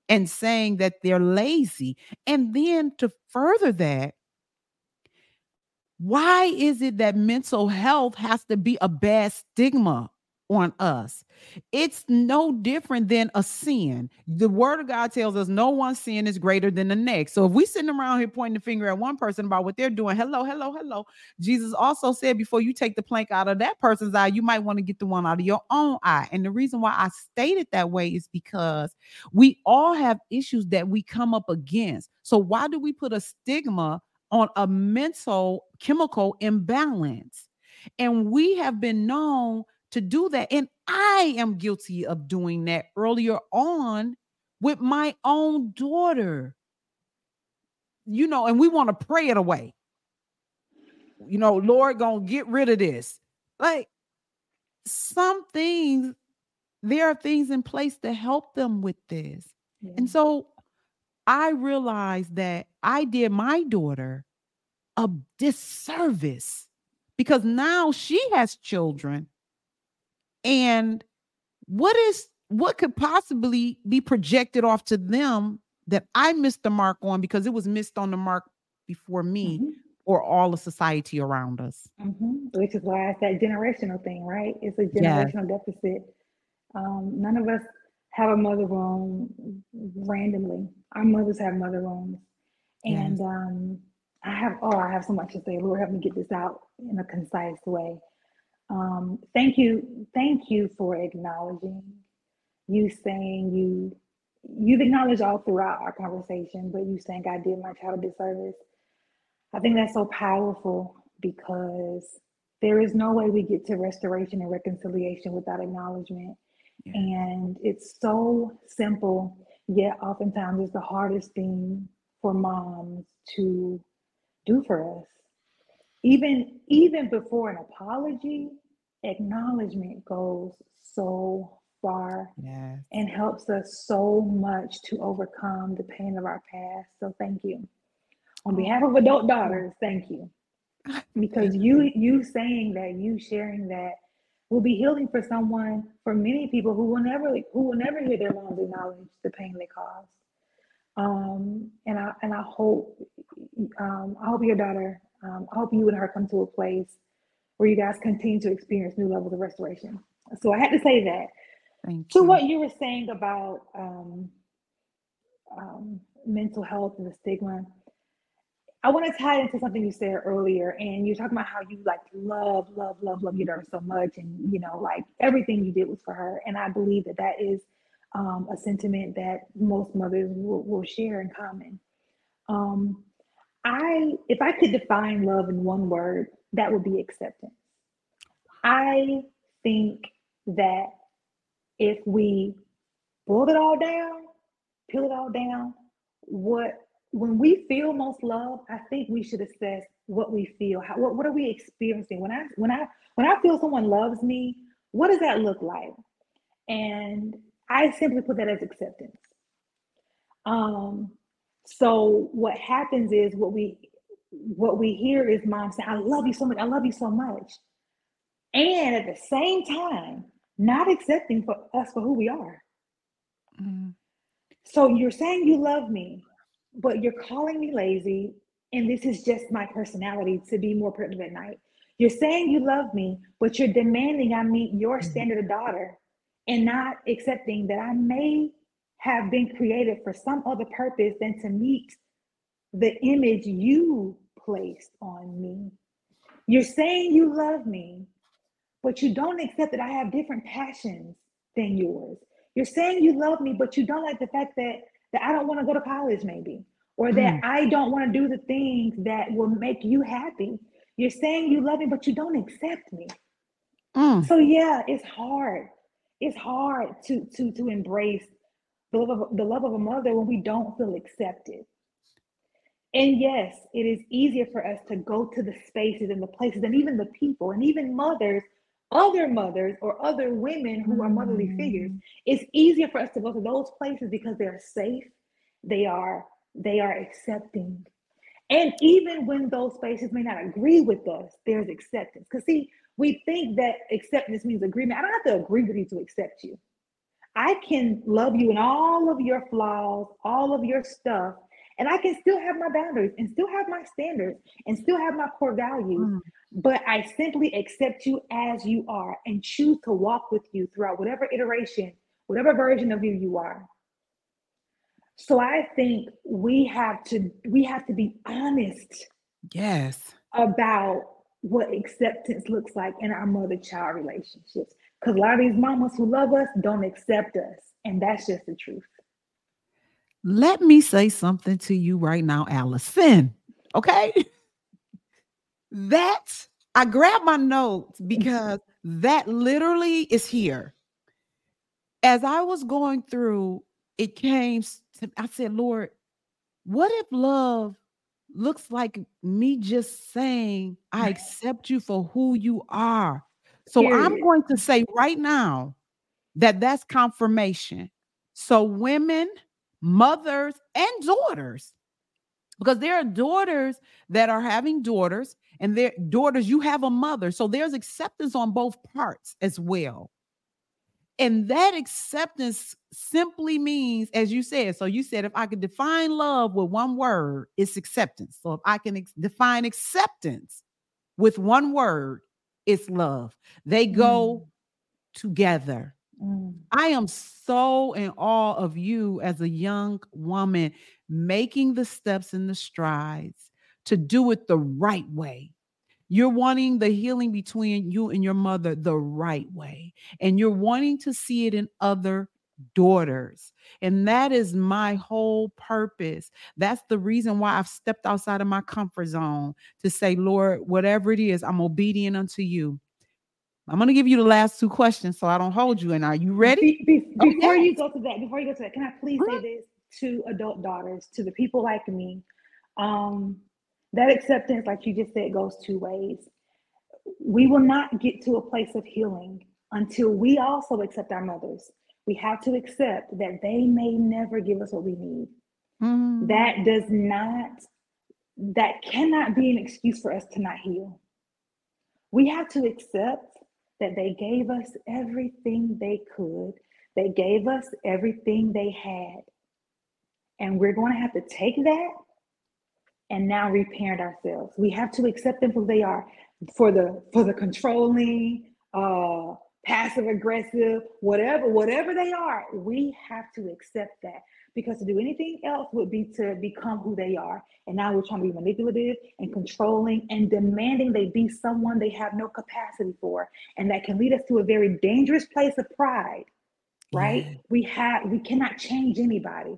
and saying that they're lazy. And then to further that, why is it that mental health has to be a bad stigma on us. It's no different than a sin. The word of God tells us no one sin is greater than the next. So if we sitting around here pointing the finger at one person about what they're doing, hello, hello, hello. Jesus also said before you take the plank out of that person's eye, you might want to get the one out of your own eye. And the reason why I stated that way is because we all have issues that we come up against. So why do we put a stigma on a mental chemical imbalance? And we have been known to do that. And I am guilty of doing that earlier on with my own daughter. You know, and we want to pray it away. You know, Lord, gonna get rid of this. Like some things, there are things in place to help them with this. Yeah. And so I realized that I did my daughter a disservice because now she has children and what is what could possibly be projected off to them that I missed the mark on because it was missed on the mark before me mm-hmm. or all the society around us. Mm-hmm. Which is why it's that generational thing, right? It's a generational yes. deficit. Um, none of us have a mother wound randomly. Our mothers have mother wounds. And yes. um, I have, oh, I have so much to say. Lord, help me get this out in a concise way. Um, thank you, thank you for acknowledging you saying you you've acknowledged all throughout our conversation, but you saying I did my child a disservice. I think that's so powerful because there is no way we get to restoration and reconciliation without acknowledgement. Yeah. And it's so simple, yet oftentimes it's the hardest thing for moms to do for us even even before an apology acknowledgement goes so far yes. and helps us so much to overcome the pain of our past. So thank you. On behalf of adult daughters thank you. Because you you. saying that you sharing that will be healing for someone for many people who will never who will never hear their moms acknowledge the pain they caused. Um, and I and I hope um, I hope your daughter um, I hope you and her come to a place where you guys continue to experience new levels of restoration. So I had to say that. Thank to you. what you were saying about um, um, mental health and the stigma, I want to tie into something you said earlier, and you're talking about how you like love, love, love, love your daughter so much, and you know, like everything you did was for her. And I believe that that is um, a sentiment that most mothers will, will share in common. Um, I if I could define love in one word, that would be acceptance. I think that if we boil it all down, peel it all down, what when we feel most love, I think we should assess what we feel. How, what, what are we experiencing? When I when I when I feel someone loves me, what does that look like? And I simply put that as acceptance. Um, so what happens is what we what we hear is mom say, I love you so much, I love you so much. And at the same time, not accepting for us for who we are. Mm-hmm. So you're saying you love me, but you're calling me lazy, and this is just my personality to be more productive at night. You're saying you love me, but you're demanding I meet your mm-hmm. standard of daughter and not accepting that I may have been created for some other purpose than to meet the image you placed on me. You're saying you love me, but you don't accept that I have different passions than yours. You're saying you love me, but you don't like the fact that that I don't want to go to college, maybe, or that mm. I don't want to do the things that will make you happy. You're saying you love me, but you don't accept me. Mm. So yeah, it's hard. It's hard to to to embrace the love of the love of a mother when we don't feel accepted. And yes, it is easier for us to go to the spaces and the places and even the people and even mothers, other mothers or other women who are motherly figures. Mm. It's easier for us to go to those places because they're safe, they are they are accepting. And even when those spaces may not agree with us, there's acceptance. Because see, we think that acceptance means agreement. I don't have to agree with you to accept you. I can love you in all of your flaws, all of your stuff, and I can still have my boundaries and still have my standards and still have my core values. Mm. But I simply accept you as you are and choose to walk with you throughout whatever iteration, whatever version of you you are. So I think we have to we have to be honest. Yes. About what acceptance looks like in our mother-child relationships. Because a lot of these mamas who love us don't accept us. And that's just the truth. Let me say something to you right now, Alyson. Okay. that I grabbed my notes because that literally is here. As I was going through, it came to, I said, Lord, what if love looks like me just saying, I accept you for who you are? So Period. I'm going to say right now that that's confirmation. So women, mothers, and daughters, because there are daughters that are having daughters, and their daughters, you have a mother. So there's acceptance on both parts as well. And that acceptance simply means, as you said, so you said, if I could define love with one word, it's acceptance. So if I can ex- define acceptance with one word, it's love. They go mm. together. Mm. I am so in awe of you as a young woman making the steps and the strides to do it the right way. You're wanting the healing between you and your mother the right way, and you're wanting to see it in other daughters. And that is my whole purpose. That's the reason why I've stepped outside of my comfort zone to say, Lord, whatever it is, I'm obedient unto you. I'm going to give you the last two questions so I don't hold you. And are you ready? Be, be, before okay. you go to that, before you go to that, can I please say this to adult daughters, to the people like me? Um, that acceptance, like you just said, goes two ways. We will not get to a place of healing until we also accept our mothers we have to accept that they may never give us what we need. Mm. That does not, that cannot be an excuse for us to not heal. We have to accept that they gave us everything they could, they gave us everything they had. And we're going to have to take that and now reparent ourselves. We have to accept them for they are, for the for the controlling, uh, passive aggressive, whatever, whatever they are, we have to accept that because to do anything else would be to become who they are. And now we're trying to be manipulative and controlling and demanding they be someone they have no capacity for. And that can lead us to a very dangerous place of pride, right? We have we cannot change anybody.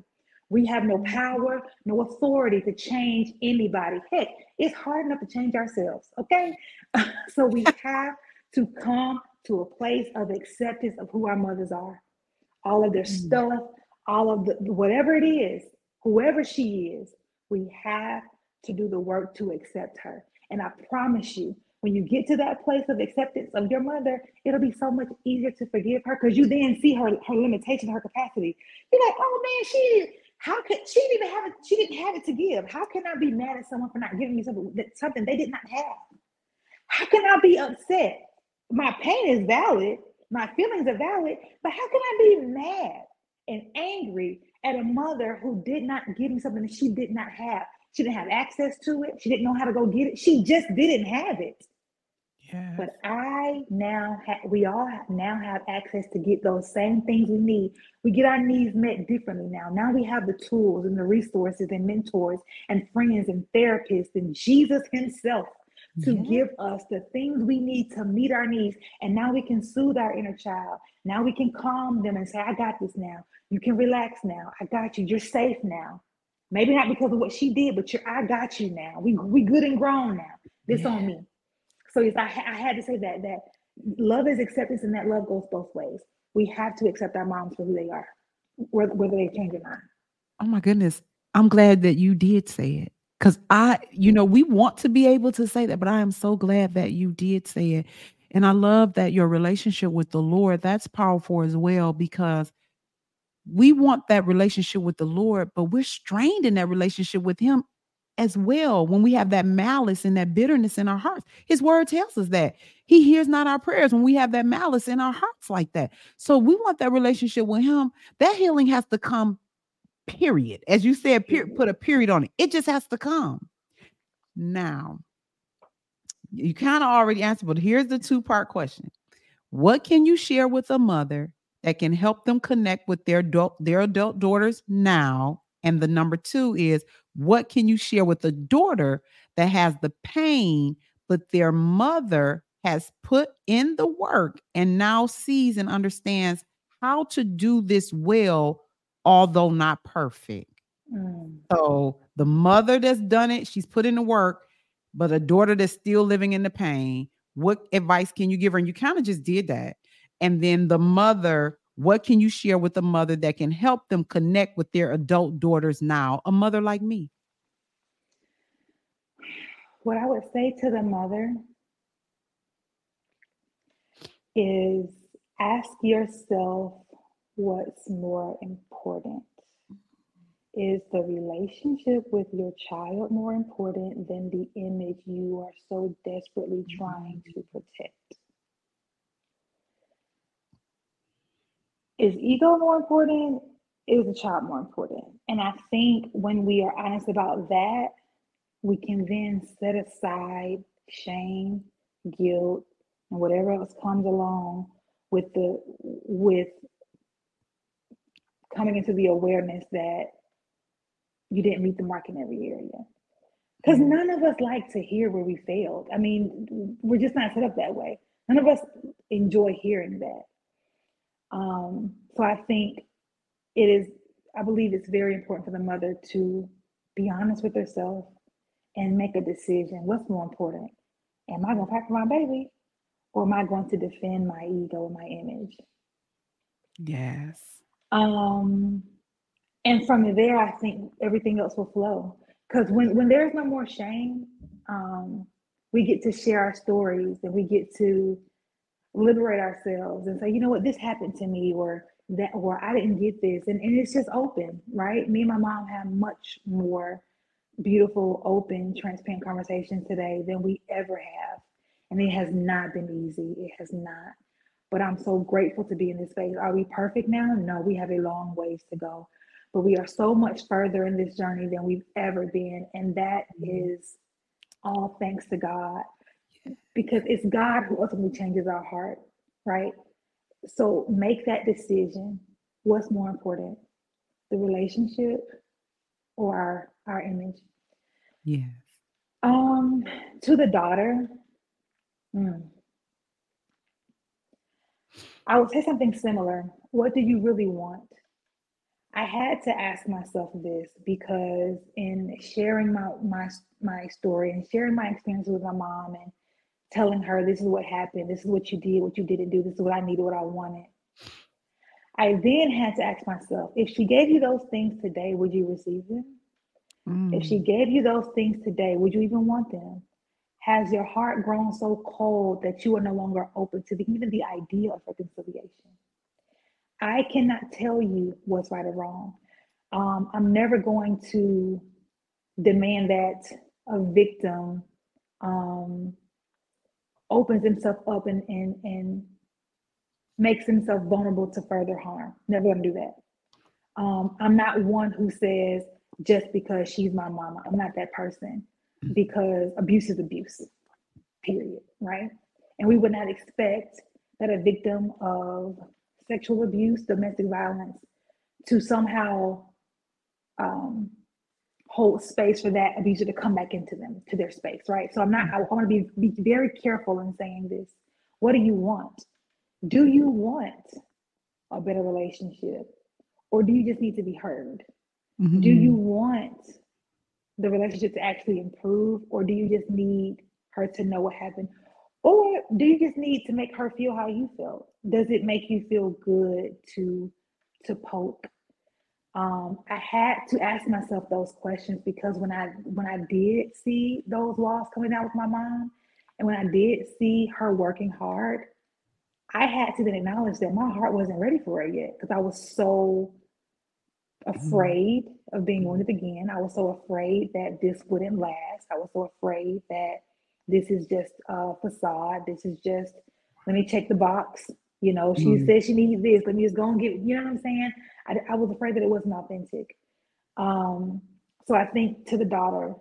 We have no power, no authority to change anybody. Heck, it's hard enough to change ourselves, okay? so we have to come to a place of acceptance of who our mothers are, all of their mm-hmm. stuff, all of the whatever it is, whoever she is, we have to do the work to accept her. And I promise you, when you get to that place of acceptance of your mother, it'll be so much easier to forgive her because you then see her her limitation, her capacity. You're like, oh man, she how could she didn't even have it, she didn't have it to give. How can I be mad at someone for not giving me something that something they did not have? How can I be upset? My pain is valid, my feelings are valid, but how can I be mad and angry at a mother who did not give me something that she did not have? She didn't have access to it. She didn't know how to go get it. She just didn't have it. Yeah. But I now have, we all now have access to get those same things we need. We get our needs met differently now. Now we have the tools and the resources and mentors and friends and therapists and Jesus Himself to yeah. give us the things we need to meet our needs. And now we can soothe our inner child. Now we can calm them and say, I got this now. You can relax now. I got you. You're safe now. Maybe not because of what she did, but you're, I got you now. We we good and grown now. This yeah. on me. So yes, I, I had to say that that love is acceptance, and that love goes both ways. We have to accept our moms for who they are, whether, whether they change or not. Oh my goodness, I'm glad that you did say it because I, you know, we want to be able to say that, but I am so glad that you did say it. And I love that your relationship with the Lord, that's powerful as well because we want that relationship with the Lord, but we're strained in that relationship with Him as well when we have that malice and that bitterness in our hearts. His word tells us that He hears not our prayers when we have that malice in our hearts like that. So we want that relationship with Him. That healing has to come, period. As you said, per- put a period on it. It just has to come. Now, you kind of already answered, but here's the two part question What can you share with a mother that can help them connect with their adult, their adult daughters now. And the number two is what can you share with a daughter that has the pain, but their mother has put in the work and now sees and understands how to do this well, although not perfect. Mm. So the mother that's done it, she's put in the work, but a daughter that's still living in the pain. What advice can you give her? And you kind of just did that. And then the mother, what can you share with the mother that can help them connect with their adult daughters now? A mother like me. What I would say to the mother is ask yourself what's more important. Is the relationship with your child more important than the image you are so desperately mm-hmm. trying to protect? is ego more important? Is the child more important? And I think when we are honest about that, we can then set aside shame, guilt, and whatever else comes along with the with coming into the awareness that you didn't meet the mark in every area. Because mm-hmm. none of us like to hear where we failed. I mean, we're just not set up that way. None of us enjoy hearing that. Um, so I think it is, I believe it's very important for the mother to be honest with herself and make a decision. What's more important? Am I going to fight for my baby or am I going to defend my ego and my image? Yes. Um, and from there, I think everything else will flow. Because when, when there's no more shame, um, we get to share our stories and we get to liberate ourselves and say, you know what, this happened to me, or that, or I didn't get this. And, and it's just open, right? Me and my mom have much more beautiful, open, transparent conversations today than we ever have. And it has not been easy. It has not. But I'm so grateful to be in this space. Are we perfect now? No, we have a long ways to go. But we are so much further in this journey than we've ever been. And that mm-hmm. is all thanks to God because it's God who ultimately changes our heart, right? So make that decision. What's more important, the relationship or our, our image? Yes. Um, to the daughter, mm, I would say something similar. What do you really want? I had to ask myself this because in sharing my my my story and sharing my experience with my mom and telling her this is what happened, this is what you did, what you didn't do, this is what I needed, what I wanted. I then had to ask myself, if she gave you those things today, would you receive them? Mm. If she mm. gave you those things today, would you even want them? Has your heart grown so cold that you are no longer open to the, even the idea of reconciliation? I cannot tell you what's right or wrong. Um, I'm never going to demand that a victim um, opens himself up and, and, and makes himself vulnerable to further harm. Never gonna do that. Um, I'm not one who says just because she's my mama. I'm not that person. Because abuse is abuse, period, right? And we would not expect that a victim of sexual abuse, domestic violence, to somehow um, hold space for that abuser to come back into them, to their space, right? So I'm not, I, I want to be, be very careful in saying this. What do you want? Do you want a better relationship? Or do you just need to be heard? Mm-hmm. Do you want the relationship to actually improve? Or do you just need her to know what happened? Or do you just need to make her feel how you felt? Does it make you feel good to to poke? Um, I had to ask myself those questions because when I when I did see those laws coming out with my mom, and when I did see her working hard, I had to then acknowledge that my heart wasn't ready for it yet because I was so. Afraid mm-hmm. of being wounded again. I was so afraid that this wouldn't last. I was so afraid that this is just a facade. This is just let me check the box. You know, she mm-hmm. said she needs this. Let me just go and get. You know what I'm saying? I, I was afraid that it wasn't authentic. Um, so I think to the daughter,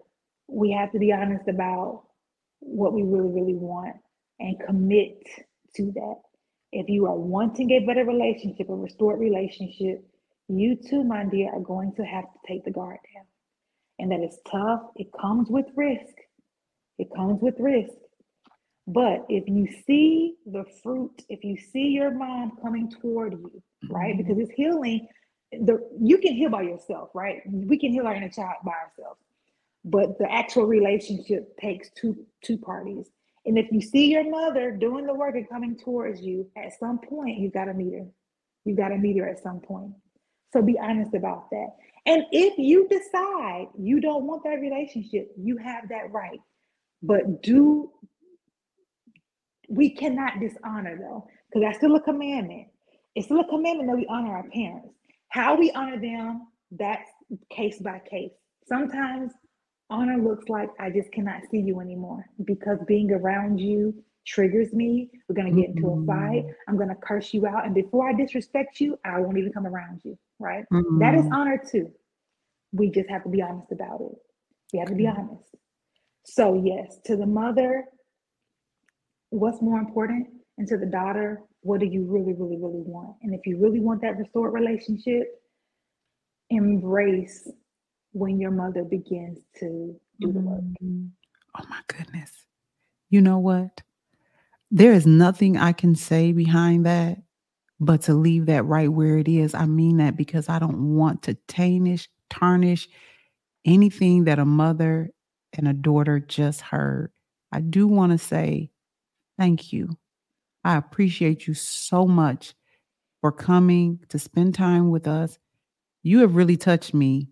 we have to be honest about what we really, really want and commit to that. If you are wanting a better relationship, a restored relationship, you too, my dear, are going to have to take the guard down. And that is tough. It comes with risk. It comes with risk. But if you see the fruit, if you see your mom coming toward you, right? Mm-hmm. Because it's healing. The you can heal by yourself, right? We can heal our inner child by ourselves. But the actual relationship takes two two parties. And if you see your mother doing the work and coming towards you, at some point you've got to meet her. You've got to meet her at some point. So be honest about that. And if you decide you don't want that relationship, you have that right. But do we cannot dishonor though, because that's still a commandment. It's still a commandment that we honor our parents. How we honor them, that's case by case. Sometimes honor looks like I just cannot see you anymore because being around you triggers me. We're going to get into a fight. Mm-hmm. I'm going to curse you out. And before I disrespect you, I won't even come around you. Right. Mm-hmm. That is mm-hmm. honor too. We just have to be honest about it. We have to be honest. So, yes, to the mother, what's more important? And to the daughter, what do you really, really, really want? And if you really want that restored relationship, embrace when your mother begins to do the work. Mm-hmm. Oh my goodness. You know what? There is nothing I can say behind that but to leave that right where it is. I mean that because I don't want to tarnish, tarnish anything that a mother and a daughter just heard. I do want to say thank you. I appreciate you so much for coming to spend time with us. You have really touched me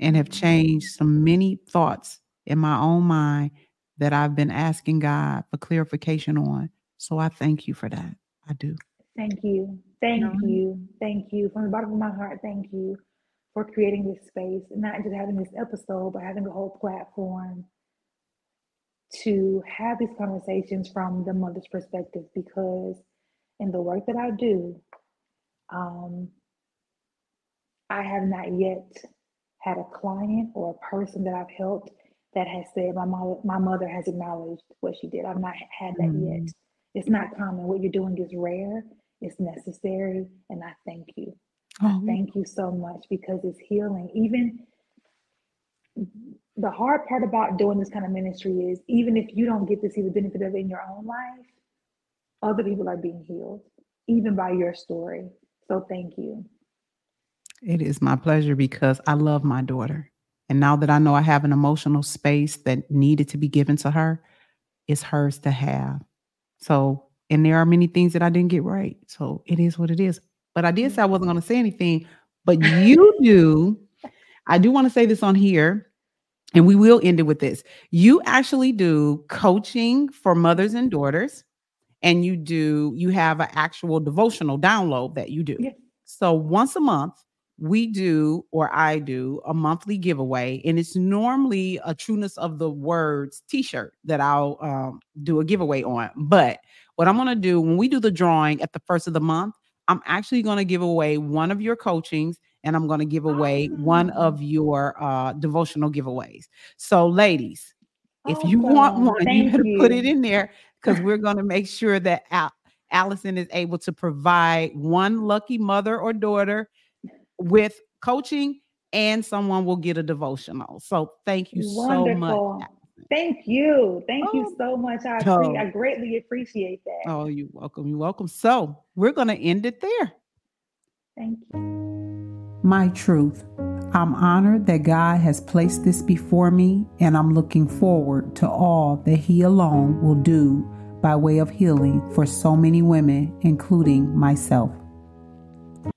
and have changed some many thoughts in my own mind that I've been asking God for clarification on. So I thank you for that. I do. Thank you. Thank you. Thank you. From the bottom of my heart, thank you for creating this space, not just having this episode, but having a whole platform to have these conversations from the mother's perspective because in the work that I do, um, I have not yet had a client or a person that I've helped that has said my mother my mother has acknowledged what she did. I've not had that mm. yet. It's not common. What you're doing is rare, it's necessary, and I thank you. Oh. I thank you so much because it's healing. Even the hard part about doing this kind of ministry is even if you don't get to see the benefit of it in your own life, other people are being healed, even by your story. So thank you. It is my pleasure because I love my daughter. And now that I know I have an emotional space that needed to be given to her, it's hers to have. So, and there are many things that I didn't get right. So it is what it is. But I did say I wasn't going to say anything, but you do. I do want to say this on here, and we will end it with this. You actually do coaching for mothers and daughters, and you do, you have an actual devotional download that you do. Yeah. So once a month, we do or I do a monthly giveaway, and it's normally a trueness of the words T-shirt that I'll um, do a giveaway on. But what I'm going to do when we do the drawing at the first of the month, I'm actually going to give away one of your coachings and I'm going to give away one of your uh, devotional giveaways. So, ladies, if you want one, you Thank better put it in there because we're going to make sure that Al- Alyson is able to provide one lucky mother or daughter with coaching and someone will get a devotional. So, thank you so much. Wonderful. Thank you. Thank Oh, you so much. I, no. I greatly appreciate that. Oh, you're welcome. You're welcome. So, we're going to end it there. Thank you. My truth. I'm honored that God has placed this before me, and I'm looking forward to all that He alone will do by way of healing for so many women, including myself.